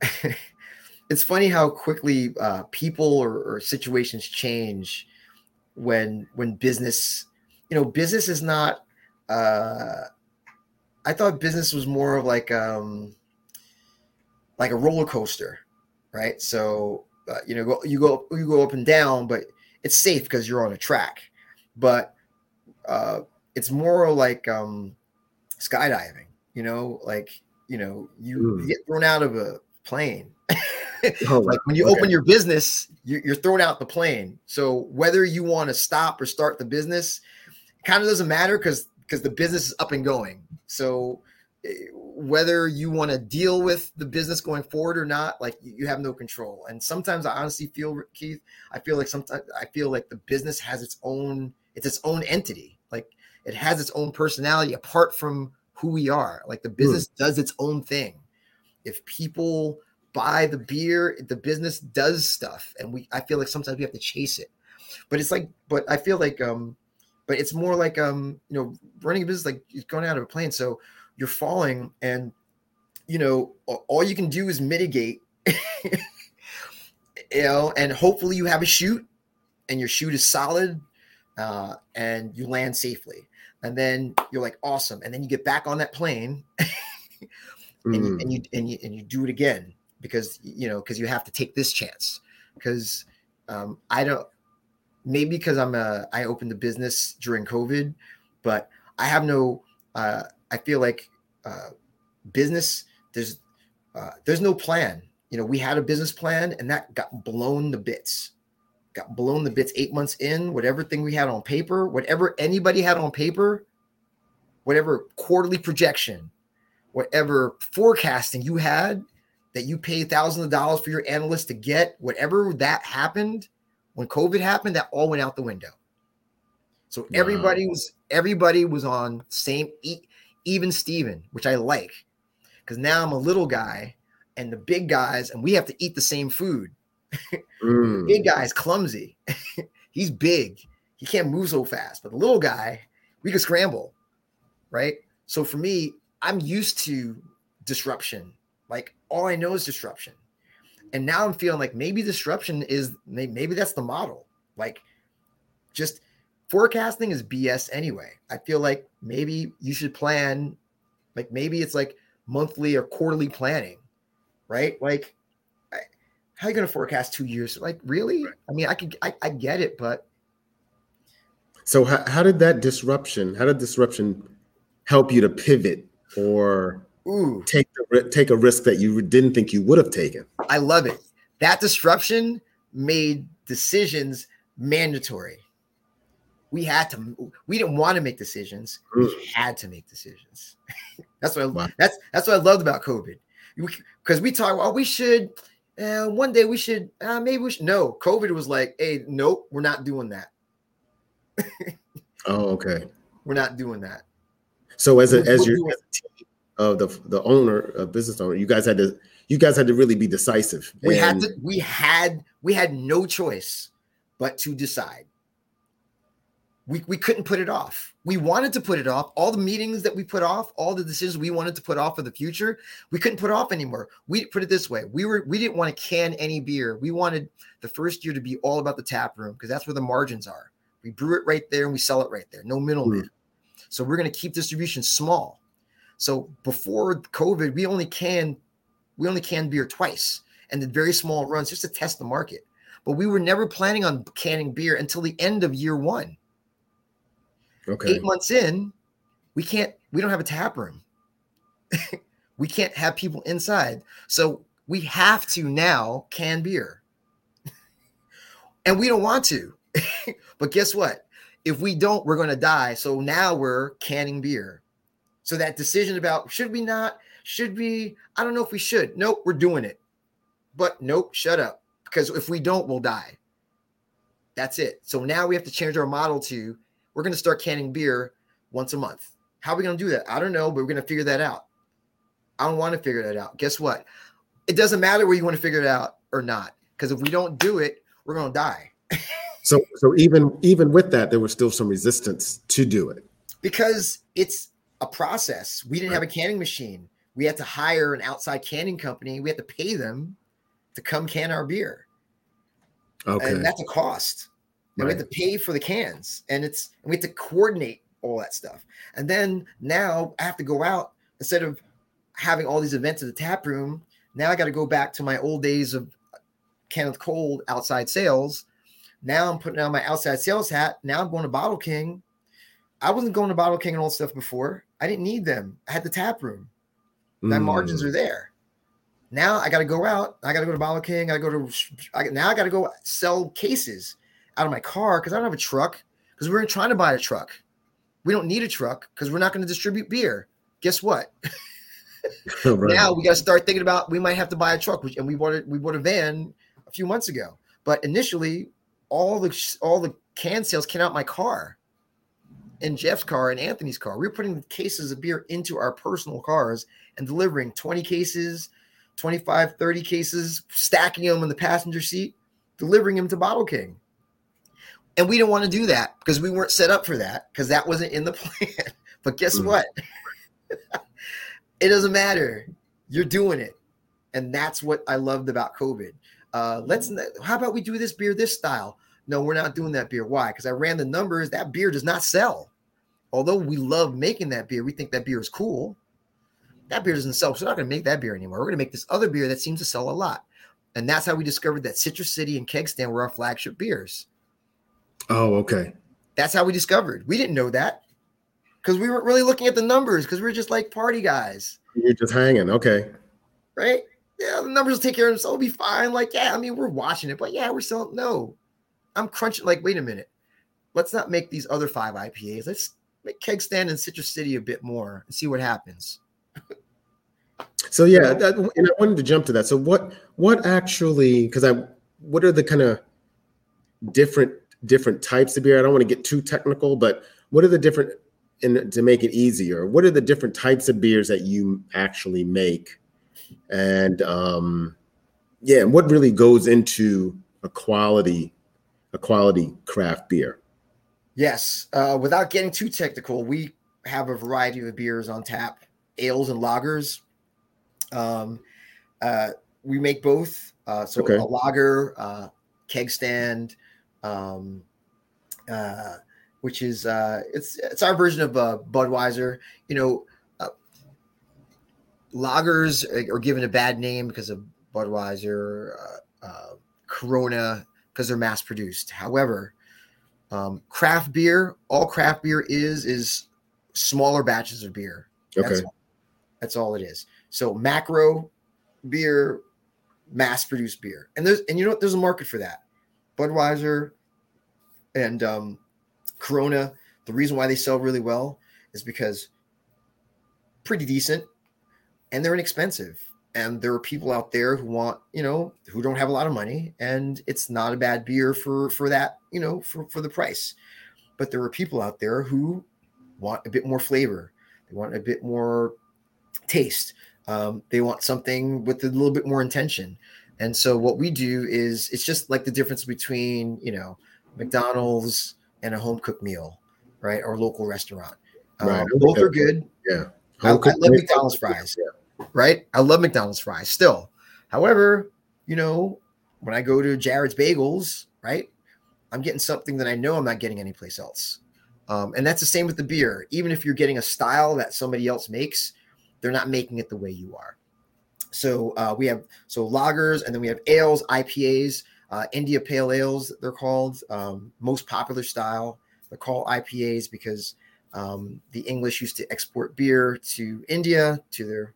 it's funny how quickly uh, people or, or situations change when when business you know business is not uh I thought business was more of like um like a roller coaster, right? So uh, you know, go, you go you go up and down, but it's safe because you're on a track. But uh, it's more like um, skydiving. You know, like you know, you mm. get thrown out of a plane. oh, like when you okay. open your business, you're, you're thrown out the plane. So whether you want to stop or start the business, kind of doesn't matter because because the business is up and going. So eh, whether you want to deal with the business going forward or not, like you have no control. And sometimes I honestly feel, Keith, I feel like sometimes I feel like the business has its own, it's its own entity. Like it has its own personality apart from who we are. Like the hmm. business mm. does its own thing. If people buy the beer, the business does stuff. And we, I feel like sometimes we have to chase it. But it's like, but I feel like, um, but it's more like, um, you know, running a business, like you're going out of a plane. So, you're falling and you know all you can do is mitigate you know and hopefully you have a chute and your chute is solid uh, and you land safely and then you're like awesome and then you get back on that plane and, mm. you, and, you, and you and you do it again because you know because you have to take this chance because um, i don't maybe because i'm a i opened the business during covid but i have no uh, i feel like uh, business there's uh, there's no plan. You know we had a business plan and that got blown to bits. Got blown the bits eight months in whatever thing we had on paper whatever anybody had on paper whatever quarterly projection whatever forecasting you had that you paid thousands of dollars for your analyst to get whatever that happened when covid happened that all went out the window so everybody was everybody was on same even Steven, which I like because now I'm a little guy and the big guys, and we have to eat the same food. mm. big guy's clumsy. He's big. He can't move so fast. But the little guy, we can scramble, right? So for me, I'm used to disruption. Like all I know is disruption. And now I'm feeling like maybe disruption is maybe that's the model. Like just forecasting is BS anyway. I feel like maybe you should plan, like maybe it's like monthly or quarterly planning, right? Like, I, how are you going to forecast two years? Like, really? I mean, I could, I, I get it, but. So, how, how did that disruption, how did disruption help you to pivot or Ooh. take take a risk that you didn't think you would have taken? I love it. That disruption made decisions mandatory we had to we didn't want to make decisions we mm. had to make decisions that's what wow. I, that's that's what i loved about covid because we talk well we should uh, one day we should uh, maybe we should no covid was like hey nope we're not doing that oh okay we're not doing that so as a as your of the the owner a business owner you guys had to you guys had to really be decisive we and- had to we had we had no choice but to decide we, we couldn't put it off. We wanted to put it off. All the meetings that we put off, all the decisions we wanted to put off for the future, we couldn't put off anymore. We put it this way: we were we didn't want to can any beer. We wanted the first year to be all about the tap room because that's where the margins are. We brew it right there and we sell it right there. No middleman. Mm-hmm. So we're going to keep distribution small. So before COVID, we only can we only canned beer twice and did very small runs just to test the market. But we were never planning on canning beer until the end of year one. Okay. Eight months in, we can't, we don't have a tap room. we can't have people inside. So we have to now can beer. and we don't want to. but guess what? If we don't, we're going to die. So now we're canning beer. So that decision about should we not, should we, I don't know if we should. Nope, we're doing it. But nope, shut up. Because if we don't, we'll die. That's it. So now we have to change our model to we're going to start canning beer once a month. How are we going to do that? I don't know, but we're going to figure that out. I don't want to figure that out. Guess what? It doesn't matter where you want to figure it out or not, because if we don't do it, we're going to die. so, so even even with that, there was still some resistance to do it because it's a process. We didn't right. have a canning machine. We had to hire an outside canning company. We had to pay them to come can our beer. Okay, and that's a cost. And right. we have to pay for the cans, and it's and we have to coordinate all that stuff. And then now I have to go out instead of having all these events at the tap room. Now I got to go back to my old days of Kenneth Cole outside sales. Now I'm putting on my outside sales hat. Now I'm going to Bottle King. I wasn't going to Bottle King and all stuff before. I didn't need them. I had the tap room. My mm. margins are there. Now I got to go out. I got to go to Bottle King. I got to go to I, now. I got to go sell cases out of my car because I don't have a truck because we weren't trying to buy a truck. We don't need a truck because we're not going to distribute beer. Guess what? right. Now we got to start thinking about we might have to buy a truck, which, and we bought it. We bought a van a few months ago. But initially, all the all the can sales came out my car, in Jeff's car and Anthony's car. We were putting cases of beer into our personal cars and delivering 20 cases, 25, 30 cases, stacking them in the passenger seat, delivering them to Bottle King. And we didn't want to do that because we weren't set up for that because that wasn't in the plan. but guess mm. what? it doesn't matter. You're doing it. And that's what I loved about COVID. Uh, let's how about we do this beer this style? No, we're not doing that beer. Why? Because I ran the numbers. That beer does not sell. Although we love making that beer, we think that beer is cool. That beer doesn't sell. So we're not going to make that beer anymore. We're going to make this other beer that seems to sell a lot. And that's how we discovered that Citrus City and Keg Stand were our flagship beers. Oh, okay. That's how we discovered. We didn't know that because we weren't really looking at the numbers because we are just like party guys. You're just hanging. Okay. Right? Yeah, the numbers will take care of themselves. It'll be fine. Like, yeah, I mean, we're watching it, but yeah, we're still no. I'm crunching. Like, wait a minute. Let's not make these other five IPAs. Let's make keg stand in Citrus City a bit more and see what happens. so yeah, that, and I wanted to jump to that. So what what actually because I what are the kind of different different types of beer? I don't want to get too technical, but what are the different and to make it easier, what are the different types of beers that you actually make? And um yeah, what really goes into a quality a quality craft beer? Yes. Uh, without getting too technical, we have a variety of beers on tap, ales and lagers. Um, uh, we make both. Uh, so okay. a lager, uh, keg stand, um, uh, which is uh, it's it's our version of uh, Budweiser. You know, uh, lagers are given a bad name because of Budweiser, uh, uh, Corona, because they're mass produced. However, um, craft beer, all craft beer is is smaller batches of beer. That's okay. All, that's all it is. So macro beer, mass produced beer. And there's and you know what? There's a market for that. Budweiser and um, Corona, the reason why they sell really well is because pretty decent and they're inexpensive and there are people out there who want you know who don't have a lot of money and it's not a bad beer for for that you know for for the price. But there are people out there who want a bit more flavor. They want a bit more taste. Um, they want something with a little bit more intention. And so what we do is it's just like the difference between you know mcdonald's and a home cooked meal right or local restaurant. Um, right. both are good. Yeah. I, I, love mcdonald's fries. Yeah right? I love McDonald's fries still. However, you know, when I go to Jared's Bagels, right, I'm getting something that I know I'm not getting anyplace else. Um, and that's the same with the beer. Even if you're getting a style that somebody else makes, they're not making it the way you are. So uh, we have so lagers, and then we have ales, IPAs, uh, India Pale Ales. They're called um, most popular style. They're called IPAs because um, the English used to export beer to India to their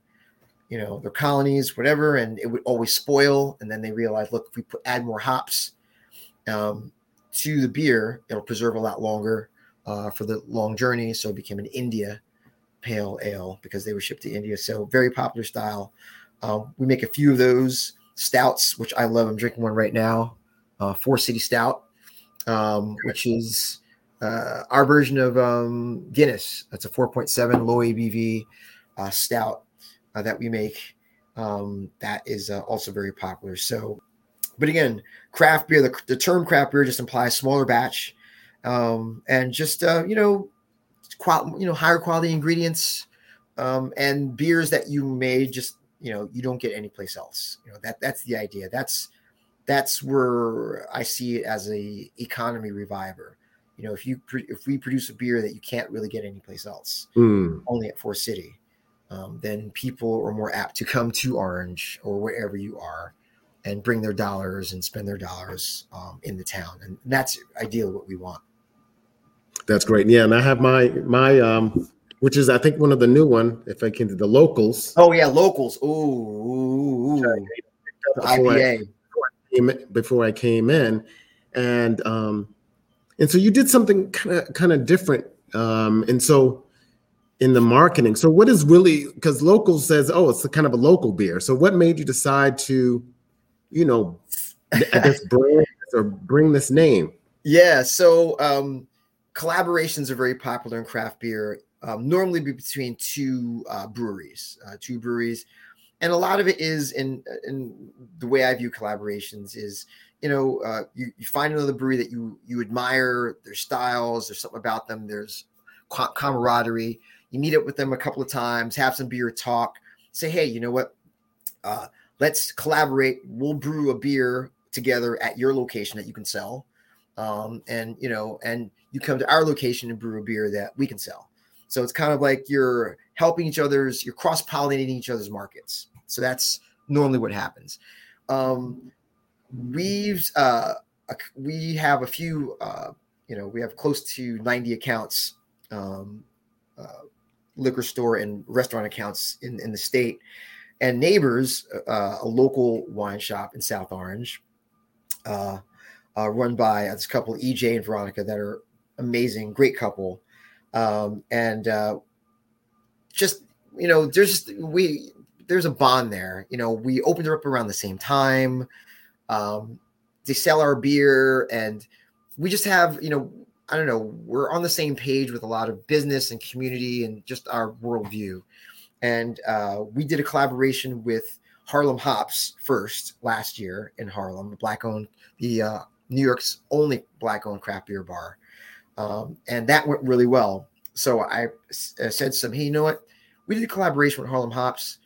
you know their colonies whatever and it would always spoil and then they realized look if we put add more hops um, to the beer it'll preserve a lot longer uh, for the long journey so it became an india pale ale because they were shipped to india. So very popular style. Um, we make a few of those stouts which i love. I'm drinking one right now uh, four city stout um, which is uh, our version of um, guinness. That's a 4.7 low abv uh, stout uh, that we make. Um, that is uh, also very popular. So, but again, craft beer, the, the term craft beer just implies smaller batch um, and just, uh, you know, qual- you know, higher quality ingredients um, and beers that you made just, you know, you don't get anyplace else. You know, that that's the idea. That's, that's where I see it as a economy reviver. you know, if you if we produce a beer that you can't really get anyplace else, Mm. only at Four City, um, then people are more apt to come to Orange or wherever you are and bring their dollars and spend their dollars um, in the town, and that's ideally what we want. That's great. Yeah, and I have my my um, which is I think one of the new one. If I can, the locals. Oh yeah, locals. Ooh, ooh, ooh. The Before I- IPA. before I came in, and um, and so you did something kind of kind of different, um, and so in the marketing. So what is really because local says, oh, it's a kind of a local beer. So what made you decide to, you know, I guess brand or bring this name? Yeah, so um, collaborations are very popular in craft beer. Um, normally, be between two uh, breweries, uh, two breweries, and a lot of it is in in the way I view collaborations is you know uh, you you find another brewery that you you admire their styles, there's something about them, there's camaraderie. You meet up with them a couple of times, have some beer, talk, say, hey, you know what? Uh, let's collaborate. We'll brew a beer together at your location that you can sell um, and you know, and you come to our location and brew a beer that we can sell. So it's kind of like you're helping each other's, you're cross pollinating each other's markets. So that's normally what happens. Um, we've uh, we have a few, uh, you know, we have close to 90 accounts, um, uh, liquor store and restaurant accounts in in the state, and neighbors, uh, a local wine shop in South Orange. Uh, uh, run by this couple, EJ and Veronica, that are amazing, great couple, um, and uh, just you know, there's just we there's a bond there. You know, we opened her up around the same time. Um, they sell our beer, and we just have you know, I don't know, we're on the same page with a lot of business and community and just our worldview. And uh, we did a collaboration with Harlem Hops first last year in Harlem, the black owned, the uh, New York's only black owned craft beer bar. Um, and that went really well. So I, uh, said them, hey, you know what? We did a collaboration with Harlem Hops.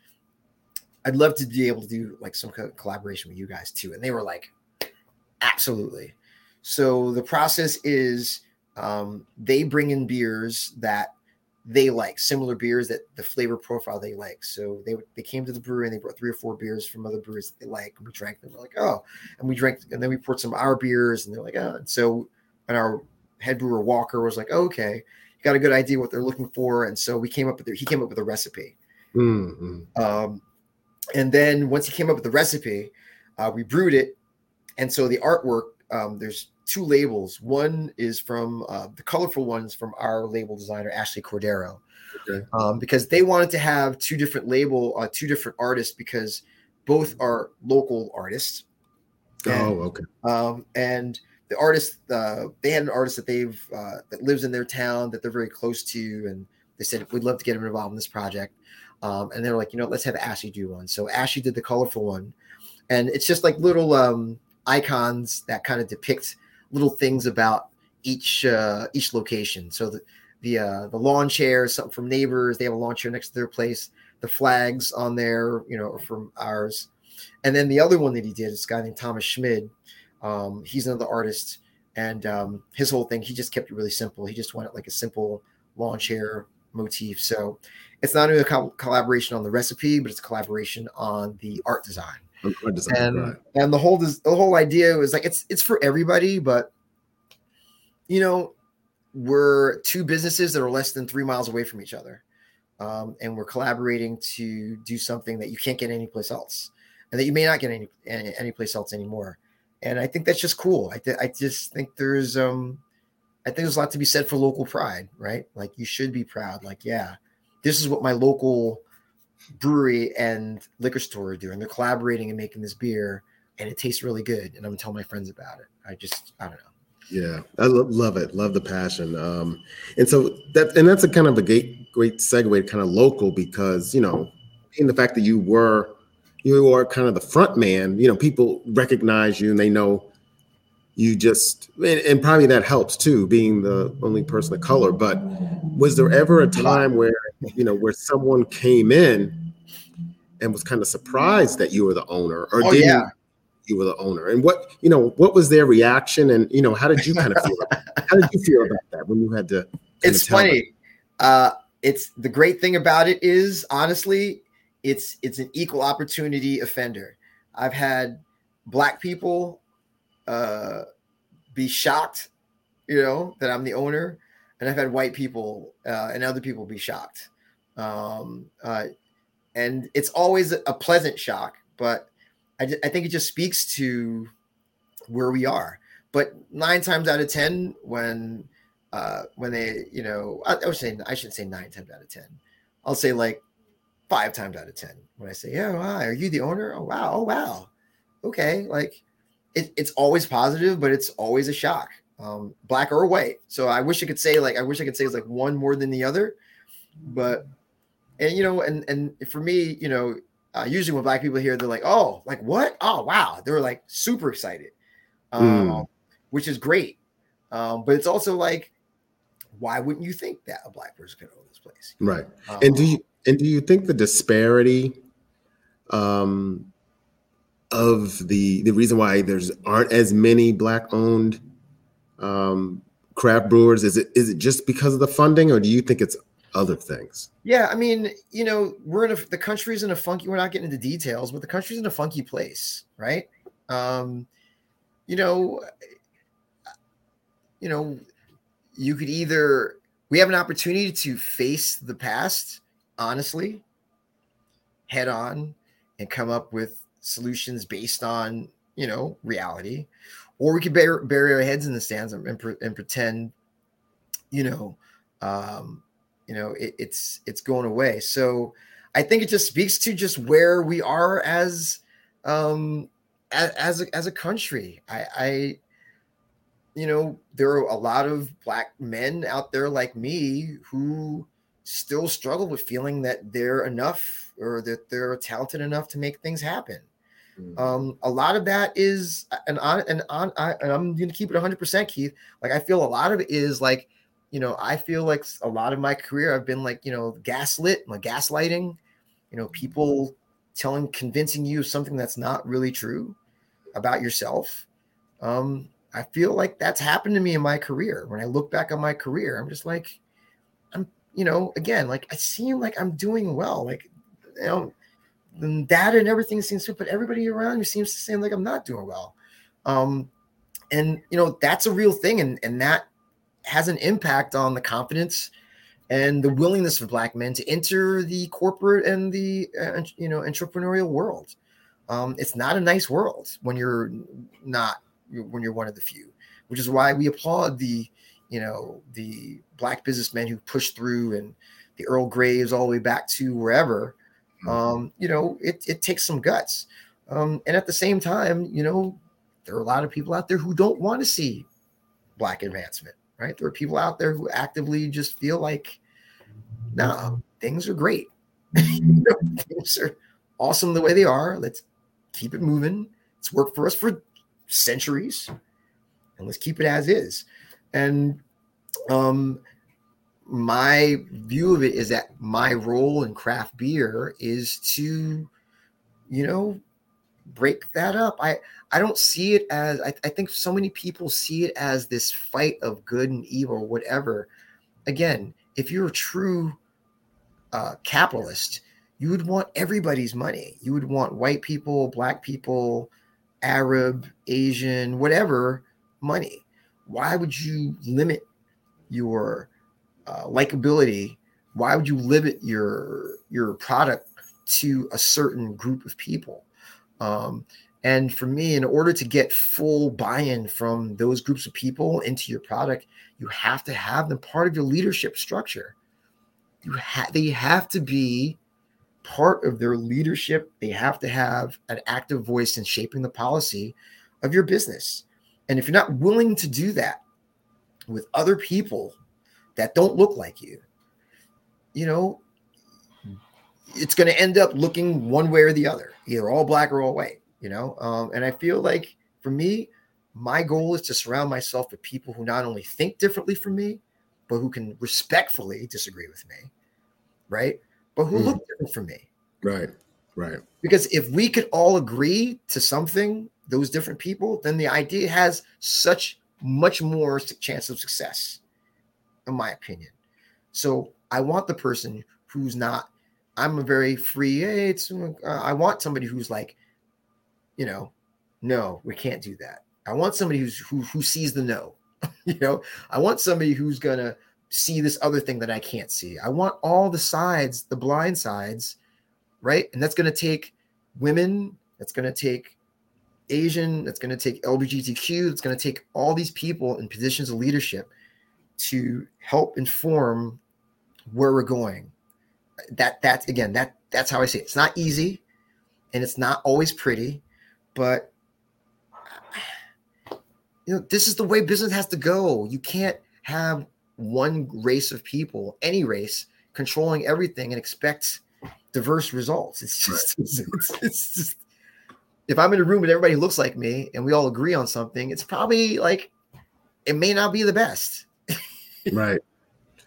I'd love to be able to do like some collaboration with you guys too. And they were like, absolutely. So the process is um, they bring in beers that they like, similar beers that the flavor profile they like. So they they came to the brewery and they brought three or four beers from other breweries that they like. And we drank them. We're like, oh, and we drank, and then we poured some of our beers, and they're like, oh. And so, and our head brewer Walker was like, oh, okay, you got a good idea what they're looking for, and so we came up with the, he came up with a recipe. Mm, mm. Um, and then once he came up with the recipe, uh, we brewed it. And so the artwork, um, there's two labels. One is from uh, the colorful ones from our label designer, Ashley Cordero, Okay. um, because they wanted to have two different label, uh, two different artists, because both are local artists. And- Oh, okay. um, and the artist uh, they had an artist that they've uh, that lives in their town that they're very close to and they said we'd love to get him involved in this project um, and they're like you know let's have ashley do one so ashley did the colorful one and it's just like little um, icons that kind of depict little things about each uh, each location so the the uh, the lawn chair is something from neighbors they have a lawn chair next to their place the flags on there you know are from ours and then the other one that he did is a guy named Thomas Schmid. Um, he's another artist, and um, his whole thing, he just kept it really simple. He just wanted like a simple lawn chair motif. So it's not only a col- collaboration on the recipe, but it's a collaboration on the art design. I'm glad to say And right. and the whole the whole idea was like it's it's for everybody, but you know, we're two businesses that are less than three miles away from each other. Um, and we're collaborating to do something that you can't get anyplace else and that you may not get any, any anyplace else anymore. And I think that's just cool. I, th- I just think there's um I think there's a lot to be said for local pride, right? Like you should be proud. Like, yeah, this is what my local brewery and liquor store are doing. They're collaborating and making this beer, and it tastes really good. And I'm telling my friends about it. I just I don't know. Yeah, I lo- love it. Love the passion. Um, and so that and that's a kind of a great great segue, kind of local, because you know, in the fact that you were you are kind of the front man. You know, people recognize you and they know you just and, and probably that helps too, being the only person of color. But was there ever a time where you know where someone came in and was kind of surprised that you were the owner, or Oh, didn't yeah. you were the owner, and what you know, what was their reaction, and you know, how did you kind of feel? how did you feel about that when you had to? It's funny. Uh, it's the great thing about it is honestly, it's it's an equal opportunity offender. I've had black people uh, be shocked, you know, that I'm the owner, and I've had white people uh, and other people be shocked. Um, uh, and it's always a pleasant shock, but I, I think it just speaks to where we are. But nine times out of ten, when uh, when they, you know, I, I saying I shouldn't say nine times out of ten. I'll say like five times out of ten when I say, "Yeah, wow, are you the owner?" Oh wow, oh wow, okay. Like it, it's always positive, but it's always a shock, um, black or white. So I wish I could say like I wish I could say it's like one more than the other, but and you know, and and for me, you know, uh, usually when black people hear, they're like, "Oh, like what? Oh, wow!" They're like super excited, um, mm. which is great. Um, but it's also like, why wouldn't you think that a black person could own this place? Right. Um, and do you and do you think the disparity um, of the the reason why there's aren't as many black owned um, craft brewers is it is it just because of the funding or do you think it's other things. Yeah i mean you know we're in a the country's in a funky we're not getting into details but the country's in a funky place right? Um you know you know you could either we have an opportunity to face the past honestly head on and come up with solutions based on you know reality or we could bury, bury our heads in the stands and, and, and pretend you know um you know it, it's it's going away so i think it just speaks to just where we are as um as, as a, as a country i i you know there are a lot of black men out there like me who still struggle with feeling that they're enough or that they're talented enough to make things happen Mm-hmm. Um, a lot of that is, and on and on, I, and I'm going to keep it 100, percent Keith. Like I feel a lot of it is like, you know, I feel like a lot of my career I've been like, you know, gaslit, like gaslighting, you know, people telling, convincing you something that's not really true about yourself. Um, I feel like that's happened to me in my career. When I look back on my career, I'm just like, I'm, you know, again, like I seem like I'm doing well. Like, you know, the data and everything seems to, but everybody around you seems to seem like I'm not doing well. Um, and you know that's a real thing, and and that has an impact on the confidence and the willingness of black men to enter the corporate and the uh, you know entrepreneurial world. Um, it's not a nice world when you're not when you're one of the few, which is why we applaud the you know the black businessmen who push through and the Earl Graves all the way back to wherever Mm-hmm. Um, you know, it, it takes some guts. Um, and at the same time, you know, there are a lot of people out there who don't want to see black advancement, right? There are people out there who actively just feel like, no, things are great. things are awesome the way they are. Let's keep it moving. It's worked for us for centuries, and let's keep it as is. And um, my view of it is that my role in craft beer is to, you know, break that up. I I don't see it as I, I think so many people see it as this fight of good and evil or whatever. Again, if you're a true uh, capitalist, you would want everybody's money. You would want white people, black people, Arab, Asian, whatever money. Why would you limit your uh, likability, why would you limit your your product to a certain group of people? Um, and for me, in order to get full buy-in from those groups of people into your product, you have to have them part of your leadership structure. You have they have to be part of their leadership. They have to have an active voice in shaping the policy of your business. And if you're not willing to do that with other people that don't look like you, you know, it's going to end up looking one way or the other, either all black or all white, you know? Um, and I feel like for me, my goal is to surround myself with people who not only think differently from me, but who can respectfully disagree with me, right? But who mm. look different from me. Right, right. Because if we could all agree to something those different people, then the idea has such much more chance of success, in my opinion. So I want the person who's not. I'm a very free. Hey, it's. Uh, I want somebody who's like, you know, no, we can't do that. I want somebody who's who who sees the no. you know, I want somebody who's gonna see this other thing that I can't see. I want all the sides, the blind sides, right? And that's gonna take women. That's gonna take Asian. That's gonna take LGBTQ. That's gonna take all these people in positions of leadership to help inform where we're going. That that's again that that's how I see it. It's not easy, and it's not always pretty, but you know this is the way business has to go. You can't have one race of people, any race, controlling everything and expect diverse results. It's just, right. it's, it's, just if I'm in a room and everybody looks like me and we all agree on something, it's probably like it may not be the best. right.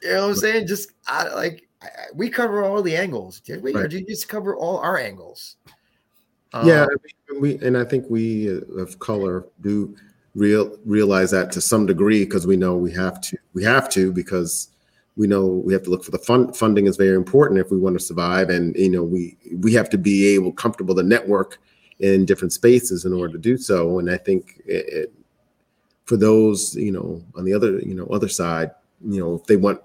You know what I'm saying? Just I, like I, we cover all the angles. Did we? Right. Or did you just cover all our angles? Yeah, um, we and I think we uh, of color do real realize that to some degree because we know we have to. We have to because we know we have to look for the fund funding is very important if we want to survive and you know we we have to be able comfortable to network in different spaces in order to do so and i think it, it, for those you know on the other you know other side you know if they want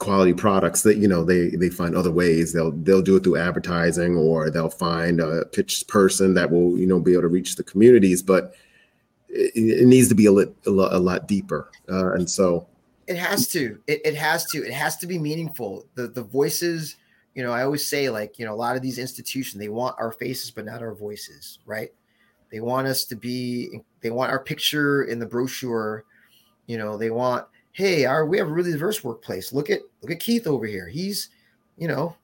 quality products that you know they they find other ways. They'll they'll do it through advertising or they'll find a pitch person that will you know be able to reach the communities but it, it needs to be a, lit, a, lot, a lot deeper uh, and so. It has to. It, it has to. It has to be meaningful. The the voices you know i always say like you know a lot of these institutions they want our faces but not our voices right? They want us to be they want our picture in the brochure. You know they want hey, our we have a really diverse workplace. Look at look at Keith over here. He's, you know,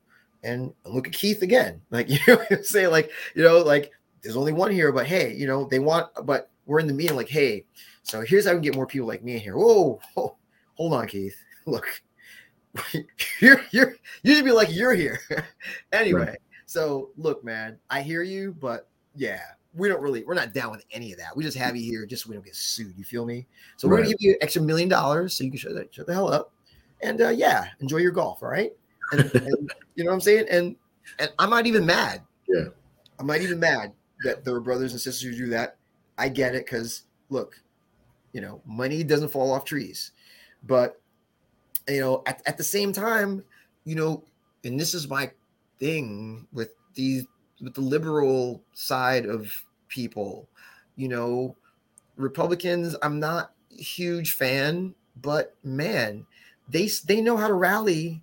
and look at Keith again. Like you know, say like you know, like there's only one here, but hey, you know, they want, but we're in the meeting. Like, hey, so here's how we can get more people like me in here. Whoa, whoa hold on, Keith. Look, you're you're you should be like you're here. anyway, right. so look, man, I hear you, but yeah, we don't really we're not down with any of that. We just have you here just so we don't get sued. You feel me? So we're gonna give you an extra million dollars so you can shut that shut the hell up. And uh, yeah, enjoy your golf, all right? And, and, you know what I'm saying? And and I'm not even mad. Yeah. I'm not even mad that there are brothers and sisters who do that. I get it because look, you know, money doesn't fall off trees. But you know, at, at the same time, you know, and this is my thing with these with the liberal side of people. You know, Republicans, I'm not huge fan, but man, they they know how to rally.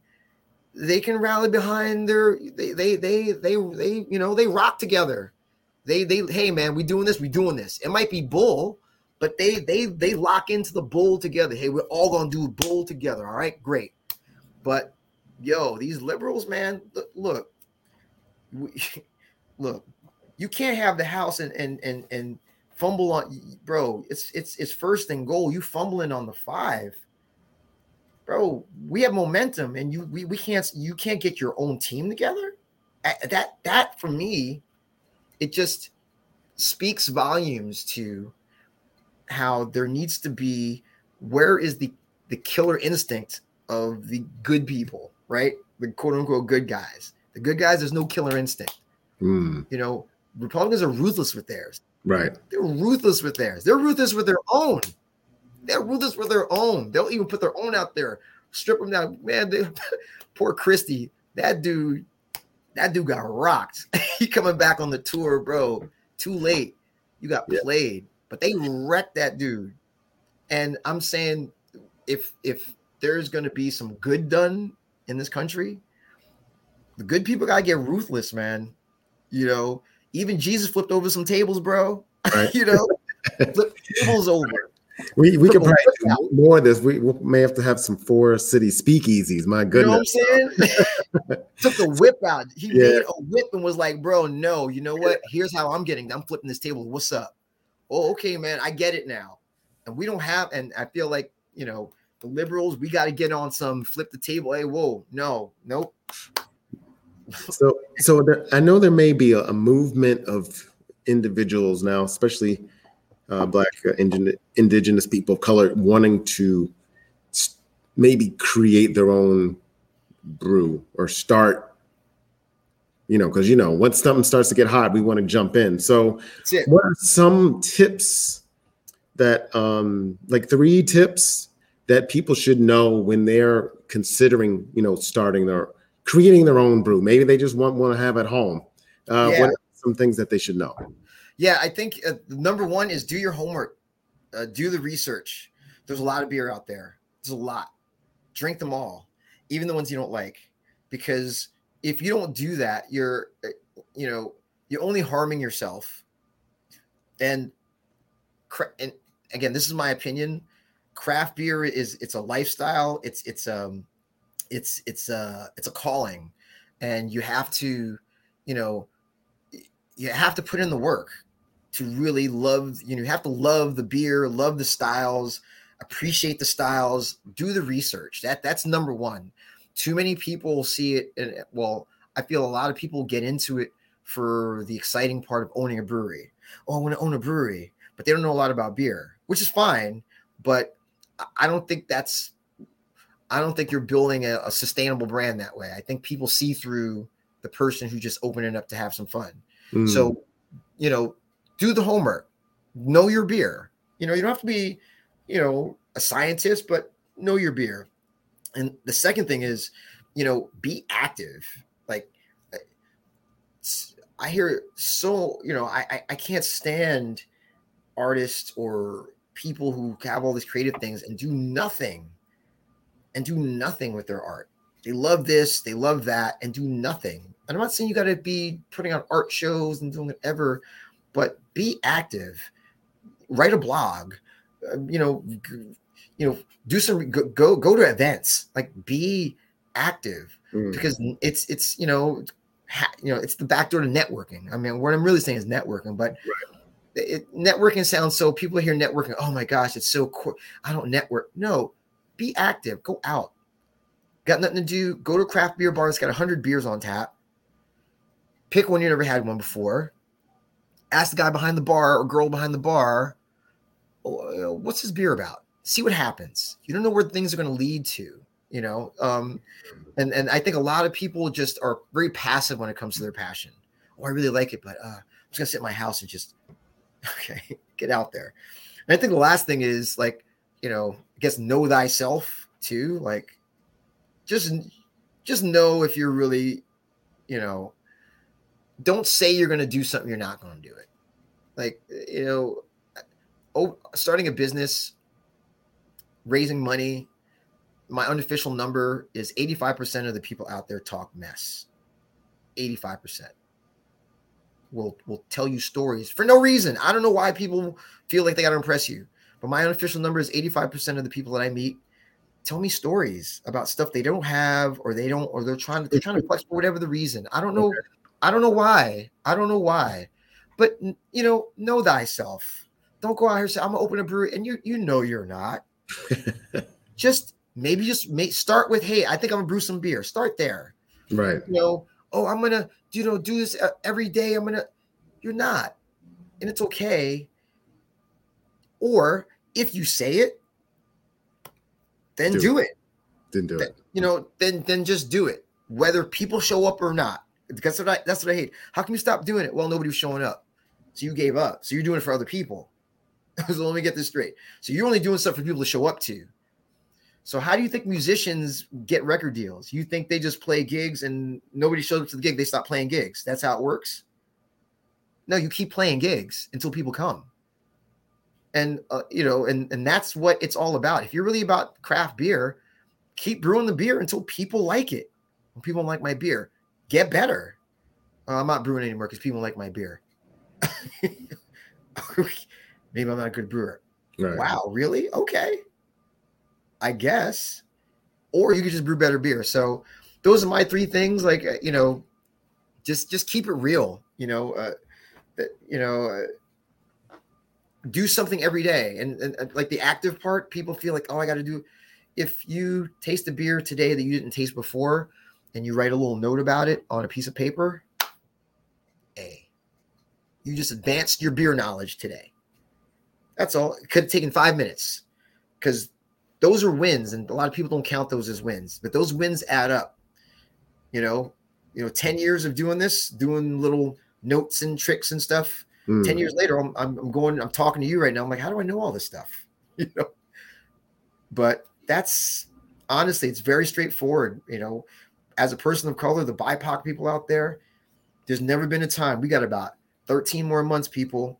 They can rally behind their they they they they they you know they rock together. They they hey man, we doing this, we doing this. It might be bull, but they they they lock into the bull together. Hey, we're all gonna do bull together. All right, great. But yo, these liberals, man, look, look we, look, you can't have the house and and and and fumble on bro. It's it's it's first and goal. You fumbling on the five. Bro, we have momentum and you we, we can't you can't get your own team together. That that for me, it just speaks volumes to how there needs to be where is the the killer instinct of the good people, right? The quote unquote good guys. The good guys, there's no killer instinct. Mm. You know, Republicans are ruthless with theirs. Right. They're ruthless with theirs. They're ruthless with their own. They're ruthless with their own. They'll even put their own out there, strip them down. Man, they, poor Christie. That dude, that dude got rocked. he coming back on the tour, bro. Too late. You got yeah. played. But they wrecked that dude. And I'm saying if if there's gonna be some good done in this country, the good people gotta get ruthless, man. You know, even Jesus flipped over some tables, bro. Right. you know, flip tables over. We we could probably do more of this. We, we, may have to have some four city speakeasies. My goodness. You know what I'm saying? Took the whip out. He yeah. made a whip and was like, bro, no, you know what? Here's how I'm getting. I'm flipping this table. What's up? Oh, okay, man. I get it now. And we don't have, and I feel like, you know, the liberals, we got to get on some flip the table. Hey, whoa, no, nope so so there, I know there may be a, a, movement of individuals now, especially uh, Black uh, indigenous, indigenous people of color, wanting to maybe create their own brew or start you know, because you know, once something starts to get hot, we want to jump in. So, what are some tips that, um, like three tips that people should know when they're considering, you know, starting their creating their own brew? Maybe they just want want to have at home. Uh, yeah. What are some things that they should know? Yeah, I think uh, number one is do your homework, uh, do the research. There's a lot of beer out there. There's a lot. Drink them all, even the ones you don't like, because if you don't do that, you're, uh, you know, you're only harming yourself. And, and again, this is my opinion. Craft beer is it's a lifestyle. It's it's um, it's it's a it's a calling, and you have to, you know, you have to put in the work to really love. You know, you have to love the beer, love the styles, appreciate the styles, do the research. That that's number one too many people see it and well i feel a lot of people get into it for the exciting part of owning a brewery oh i want to own a brewery but they don't know a lot about beer which is fine but i don't think that's i don't think you're building a, a sustainable brand that way. I think people see through the person who just opened it up to have some fun. Mm. so you know do the homework. Know your beer. You know you don't have to be you know a scientist but know your beer. And the second thing is, you know, be active. Like I hear so, you know, I I can't stand artists or people who have all these creative things and do nothing and do nothing with their art. They love this, they love that, and do nothing. And I'm not saying you got to be putting on art shows and doing whatever, but be active. Write a blog. Uh, you know, you know, do some go go, go to events, like be active mm. because it's it's you know ha, you know it's the back door to networking. I mean, what I'm really saying is networking, but right. it, networking sounds so people hear networking. Oh my gosh, it's so cool. I don't network. No, be active. Go out. Got nothing to do. Go to a craft beer bar that's got hundred beers on tap. Pick one you never had one before. Ask the guy behind the bar or girl behind the bar, oh, what's this beer about? see what happens. You don't know where things are going to lead to, you know. Um, and and I think a lot of people just are very passive when it comes to their passion. Oh, I really like it, but uh, I'm just gonna sit in my house and just okay, get out there. And I think the last thing is like, you know, guess know thyself too. Like, just just know if you're really, you know, don't say you're going to do something you're not going to do it. Like, you know, oh, starting a business raising money. My unofficial number is 85% of the people out there talk mess. 85% will will tell you stories for no reason. I don't know why people feel like they got to impress you. But my unofficial number is 85% of the people that I meet tell me stories about stuff they don't have or they don't or they're trying to they're trying to flex for whatever the reason. I don't know. I don't know why. I don't know why. But you know, know thyself. Don't go out here and say I'm gonna open a brewery and you you know you're not. just maybe just may, start with, hey, I think I'm gonna brew some beer. Start there. Right. You know, oh, I'm gonna you know do this uh, every day. I'm gonna. You're not, and it's okay. Or if you say it, then do, do it. Then do then, it. You know, then then just do it, whether people show up or not. That's what I that's what I hate. How can you stop doing it? Well, nobody was showing up, so you gave up. So you're doing it for other people. so let me get this straight. So you're only doing stuff for people to show up to. So how do you think musicians get record deals? You think they just play gigs and nobody shows up to the gig, they stop playing gigs. That's how it works. No, you keep playing gigs until people come. And uh, you know, and and that's what it's all about. If you're really about craft beer, keep brewing the beer until people like it. When people don't like my beer, get better. Uh, I'm not brewing anymore because people like my beer. maybe I'm not a good brewer. Right. Wow, really? Okay. I guess. Or you could just brew better beer. So those are my three things. Like uh, you know, just just keep it real. You know, uh, you know, uh, do something every day. And, and like the active part, people feel like, oh, I got to do. If you taste a beer today that you didn't taste before, and you write a little note about it on a piece of paper, a You just advanced your beer knowledge today. That's all. It could have taken five minutes because those are wins, and a lot of people don't count those as wins, but those wins add up. You know, you know, 10 years of doing this, doing little notes and tricks and stuff. Mm. 10 years later, I'm, I'm going, I'm talking to you right now. I'm like, how do I know all this stuff? You know, but that's honestly, it's very straightforward. You know, as a person of color, the BIPOC people out there, there's never been a time. We got about 13 more months, people,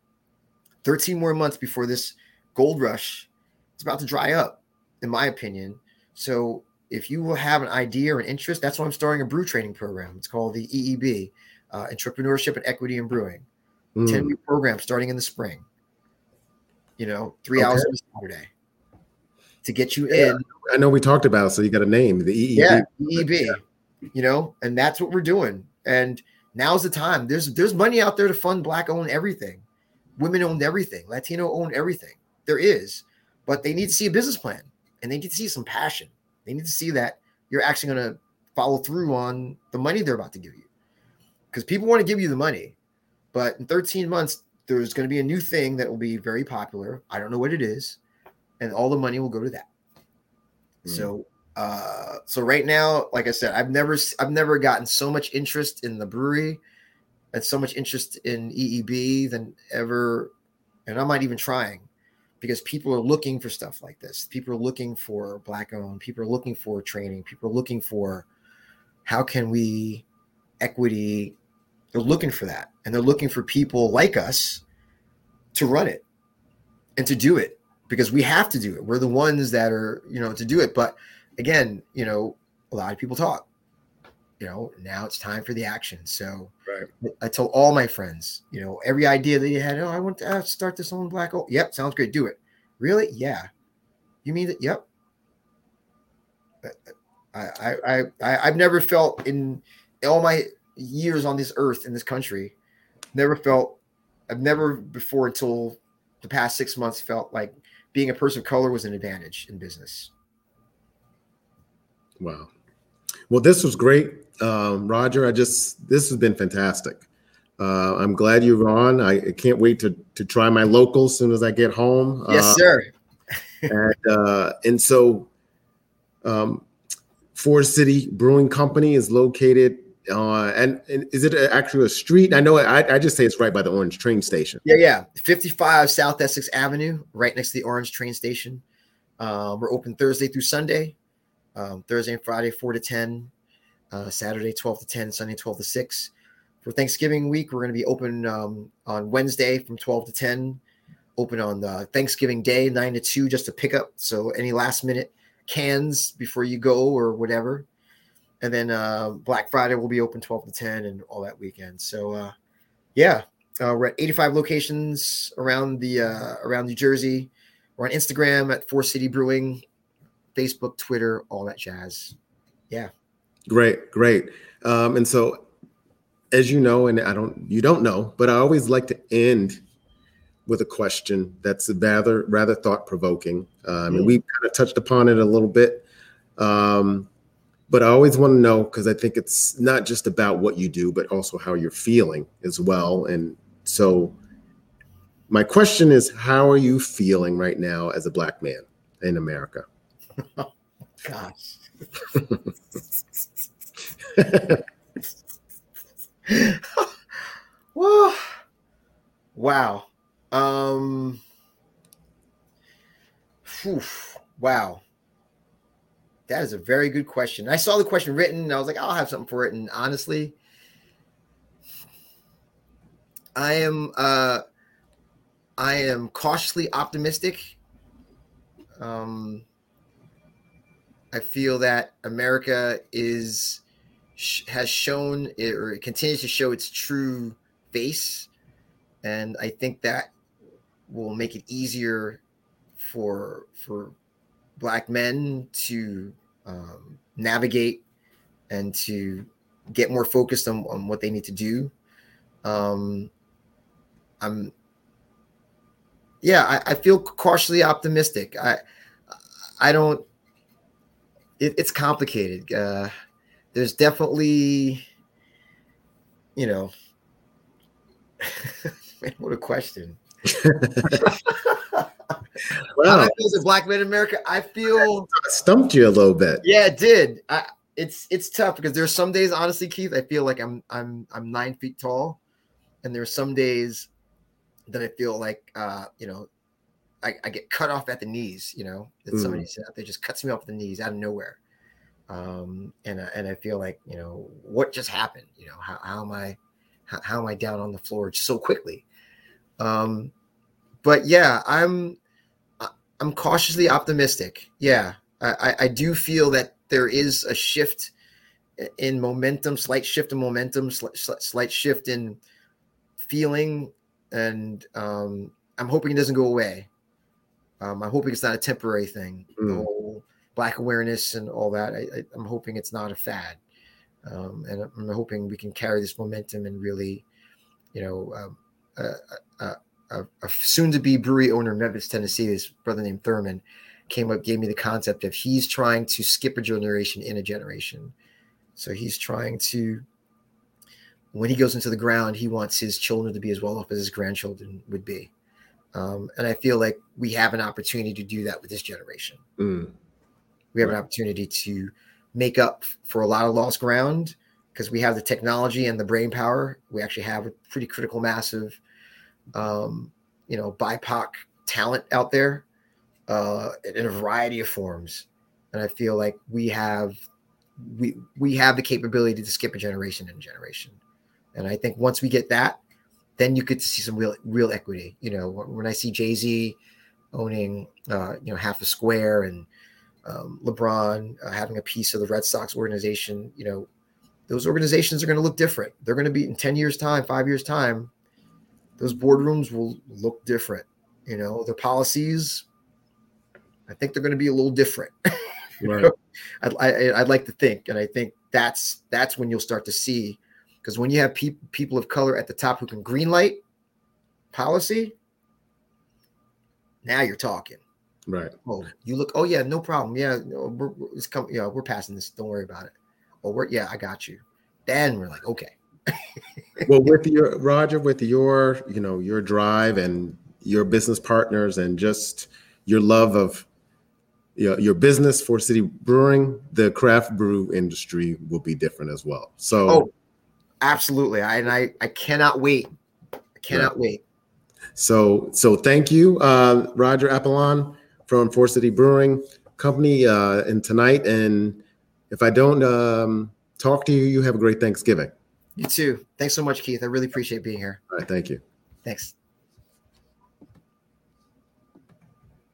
13 more months before this gold rush is about to dry up, in my opinion. So if you will have an idea or an interest, that's why I'm starting a brew training program. It's called the EEB, uh, Entrepreneurship and Equity in Brewing. Mm. 10 week program starting in the spring. You know, three okay. hours a Saturday to get you yeah. in. I know we talked about it, so you got a name, the EEB. Yeah, EEB. Yeah. You know, and that's what we're doing. And now's the time. There's there's money out there to fund black owned everything. Women owned everything. Latino owned everything. There is, but they need to see a business plan and they need to see some passion. They need to see that you're actually going to follow through on the money they're about to give you. Because people want to give you the money, but in 13 months, there's going to be a new thing that will be very popular. I don't know what it is, and all the money will go to that. Mm. So, uh, so right now, like I said, I've never, I've never gotten so much interest in the brewery and so much interest in EEB than ever, and I'm not even trying because people are looking for stuff like this. People are looking for black owned. People are looking for training. People are looking for how can we equity they're looking for that. And they're looking for people like us to run it and to do it because we have to do it. We're the ones that are, you know, to do it. But again, you know, a lot of people talk. You know, now it's time for the action. So right. I told all my friends, you know, every idea that you had, oh, I want to uh, start this on black. Oh, yep, sounds great. Do it. Really? Yeah. You mean that? Yep. I, I, I, I've never felt in all my years on this earth in this country, never felt I've never before until the past six months felt like being a person of color was an advantage in business. Wow. Well, this was great, um, Roger. I just this has been fantastic. Uh, I'm glad you're on. I, can't wait to to try my local as soon as I get home. Yes, uh, sir. and uh, and so, um, Four City Brewing Company is located uh, and, and, is it actually a street? I know I, I, just say it's right by the Orange train station. Yeah, yeah. 55 South Essex Avenue, right next to the Orange train station. Uh, we're open Thursday through Sunday, um, Thursday and Friday, 4 to 10, uh, Saturday, 12 to 10, Sunday, 12 to 6. For Thanksgiving week, we're going to be open um, on Wednesday from 12 to 10, open on uh, Thanksgiving Day, 9 to 2, just to pick up. So any last minute cans before you go or whatever and then uh, Black Friday will be open 12 to 10 and all that weekend. So uh, yeah, uh, we're at 85 locations around the uh, around New Jersey. We're on Instagram at Four City Brewing, Facebook, Twitter, all that jazz. Yeah. Great, great. Um, and so, as you know, and I don't, you don't know, but I always like to end with a question that's rather rather thought provoking. Um, and we kind of touched upon it a little bit. Um, but I always want to know because I think it's not just about what you do, but also how you're feeling as well. And so, my question is, how are you feeling right now as a black man in America? Oh, gosh. Wow. Um. Whew, wow. That is a very good question. I saw the question written. And I was like, I'll have something for it. And honestly, I am uh, I am cautiously optimistic. Um, I feel that America is has shown it, or it continues to show its true face, and I think that will make it easier for for black men to um, navigate and to get more focused on, on what they need to do. Um, I'm, yeah, I, I feel cautiously optimistic. I, I don't. It, it's complicated. Uh, there's definitely, you know, Man, what a question. well, I feel as a black man in America, I feel stumped you a little bit. Yeah, it did. I, it's it's tough because there's some days, honestly, Keith, I feel like I'm I'm I'm nine feet tall, and there's some days that I feel like uh, you know, I, I get cut off at the knees. You know, that mm. somebody said out there just cuts me off the knees out of nowhere, um, and and I feel like you know what just happened. You know, how how am I how, how am I down on the floor so quickly? Um, but yeah, I'm I'm cautiously optimistic. Yeah, I, I do feel that there is a shift in momentum, slight shift in momentum, slight, slight shift in feeling, and um, I'm hoping it doesn't go away. Um, I'm hoping it's not a temporary thing. Mm. The whole black awareness and all that. I, am hoping it's not a fad, um, and I'm hoping we can carry this momentum and really, you know, um, uh, uh, a, a soon-to-be brewery owner in Memphis, Tennessee, his brother named Thurman, came up, gave me the concept of he's trying to skip a generation in a generation. So he's trying to, when he goes into the ground, he wants his children to be as well off as his grandchildren would be. Um, and I feel like we have an opportunity to do that with this generation. Mm. We have an opportunity to make up for a lot of lost ground because we have the technology and the brain power. We actually have a pretty critical mass of um, you know, BIPOC talent out there uh, in a variety of forms. And I feel like we have we we have the capability to skip a generation and a generation. And I think once we get that, then you get to see some real real equity. You know, when I see Jay Z owning uh, you know half a square and um, LeBron uh, having a piece of the Red Sox organization, you know, those organizations are going to look different. They're going to be in ten years' time, five years' time those boardrooms will look different. You know, their policies, I think they're going to be a little different. right. I'd, I, would like to think, and I think that's that's when you'll start to see, because when you have pe- people of color at the top who can greenlight policy, now you're talking. Right. Oh, you look. Oh yeah, no problem. Yeah, no, we're, it's coming. Yeah, we're passing this. Don't worry about it. Oh, we're yeah, I got you. Then we're like, okay well, with your Roger, with your you know your drive and your business partners and just your love of you know, your business Four City Brewing, the craft brew industry will be different as well. So, oh, absolutely, I and I I cannot wait. I cannot right. wait. So so thank you, uh, Roger Apollon from Four City Brewing Company, uh, and tonight. And if I don't um, talk to you, you have a great Thanksgiving. You too. Thanks so much, Keith. I really appreciate being here. All right. Thank you. Thanks.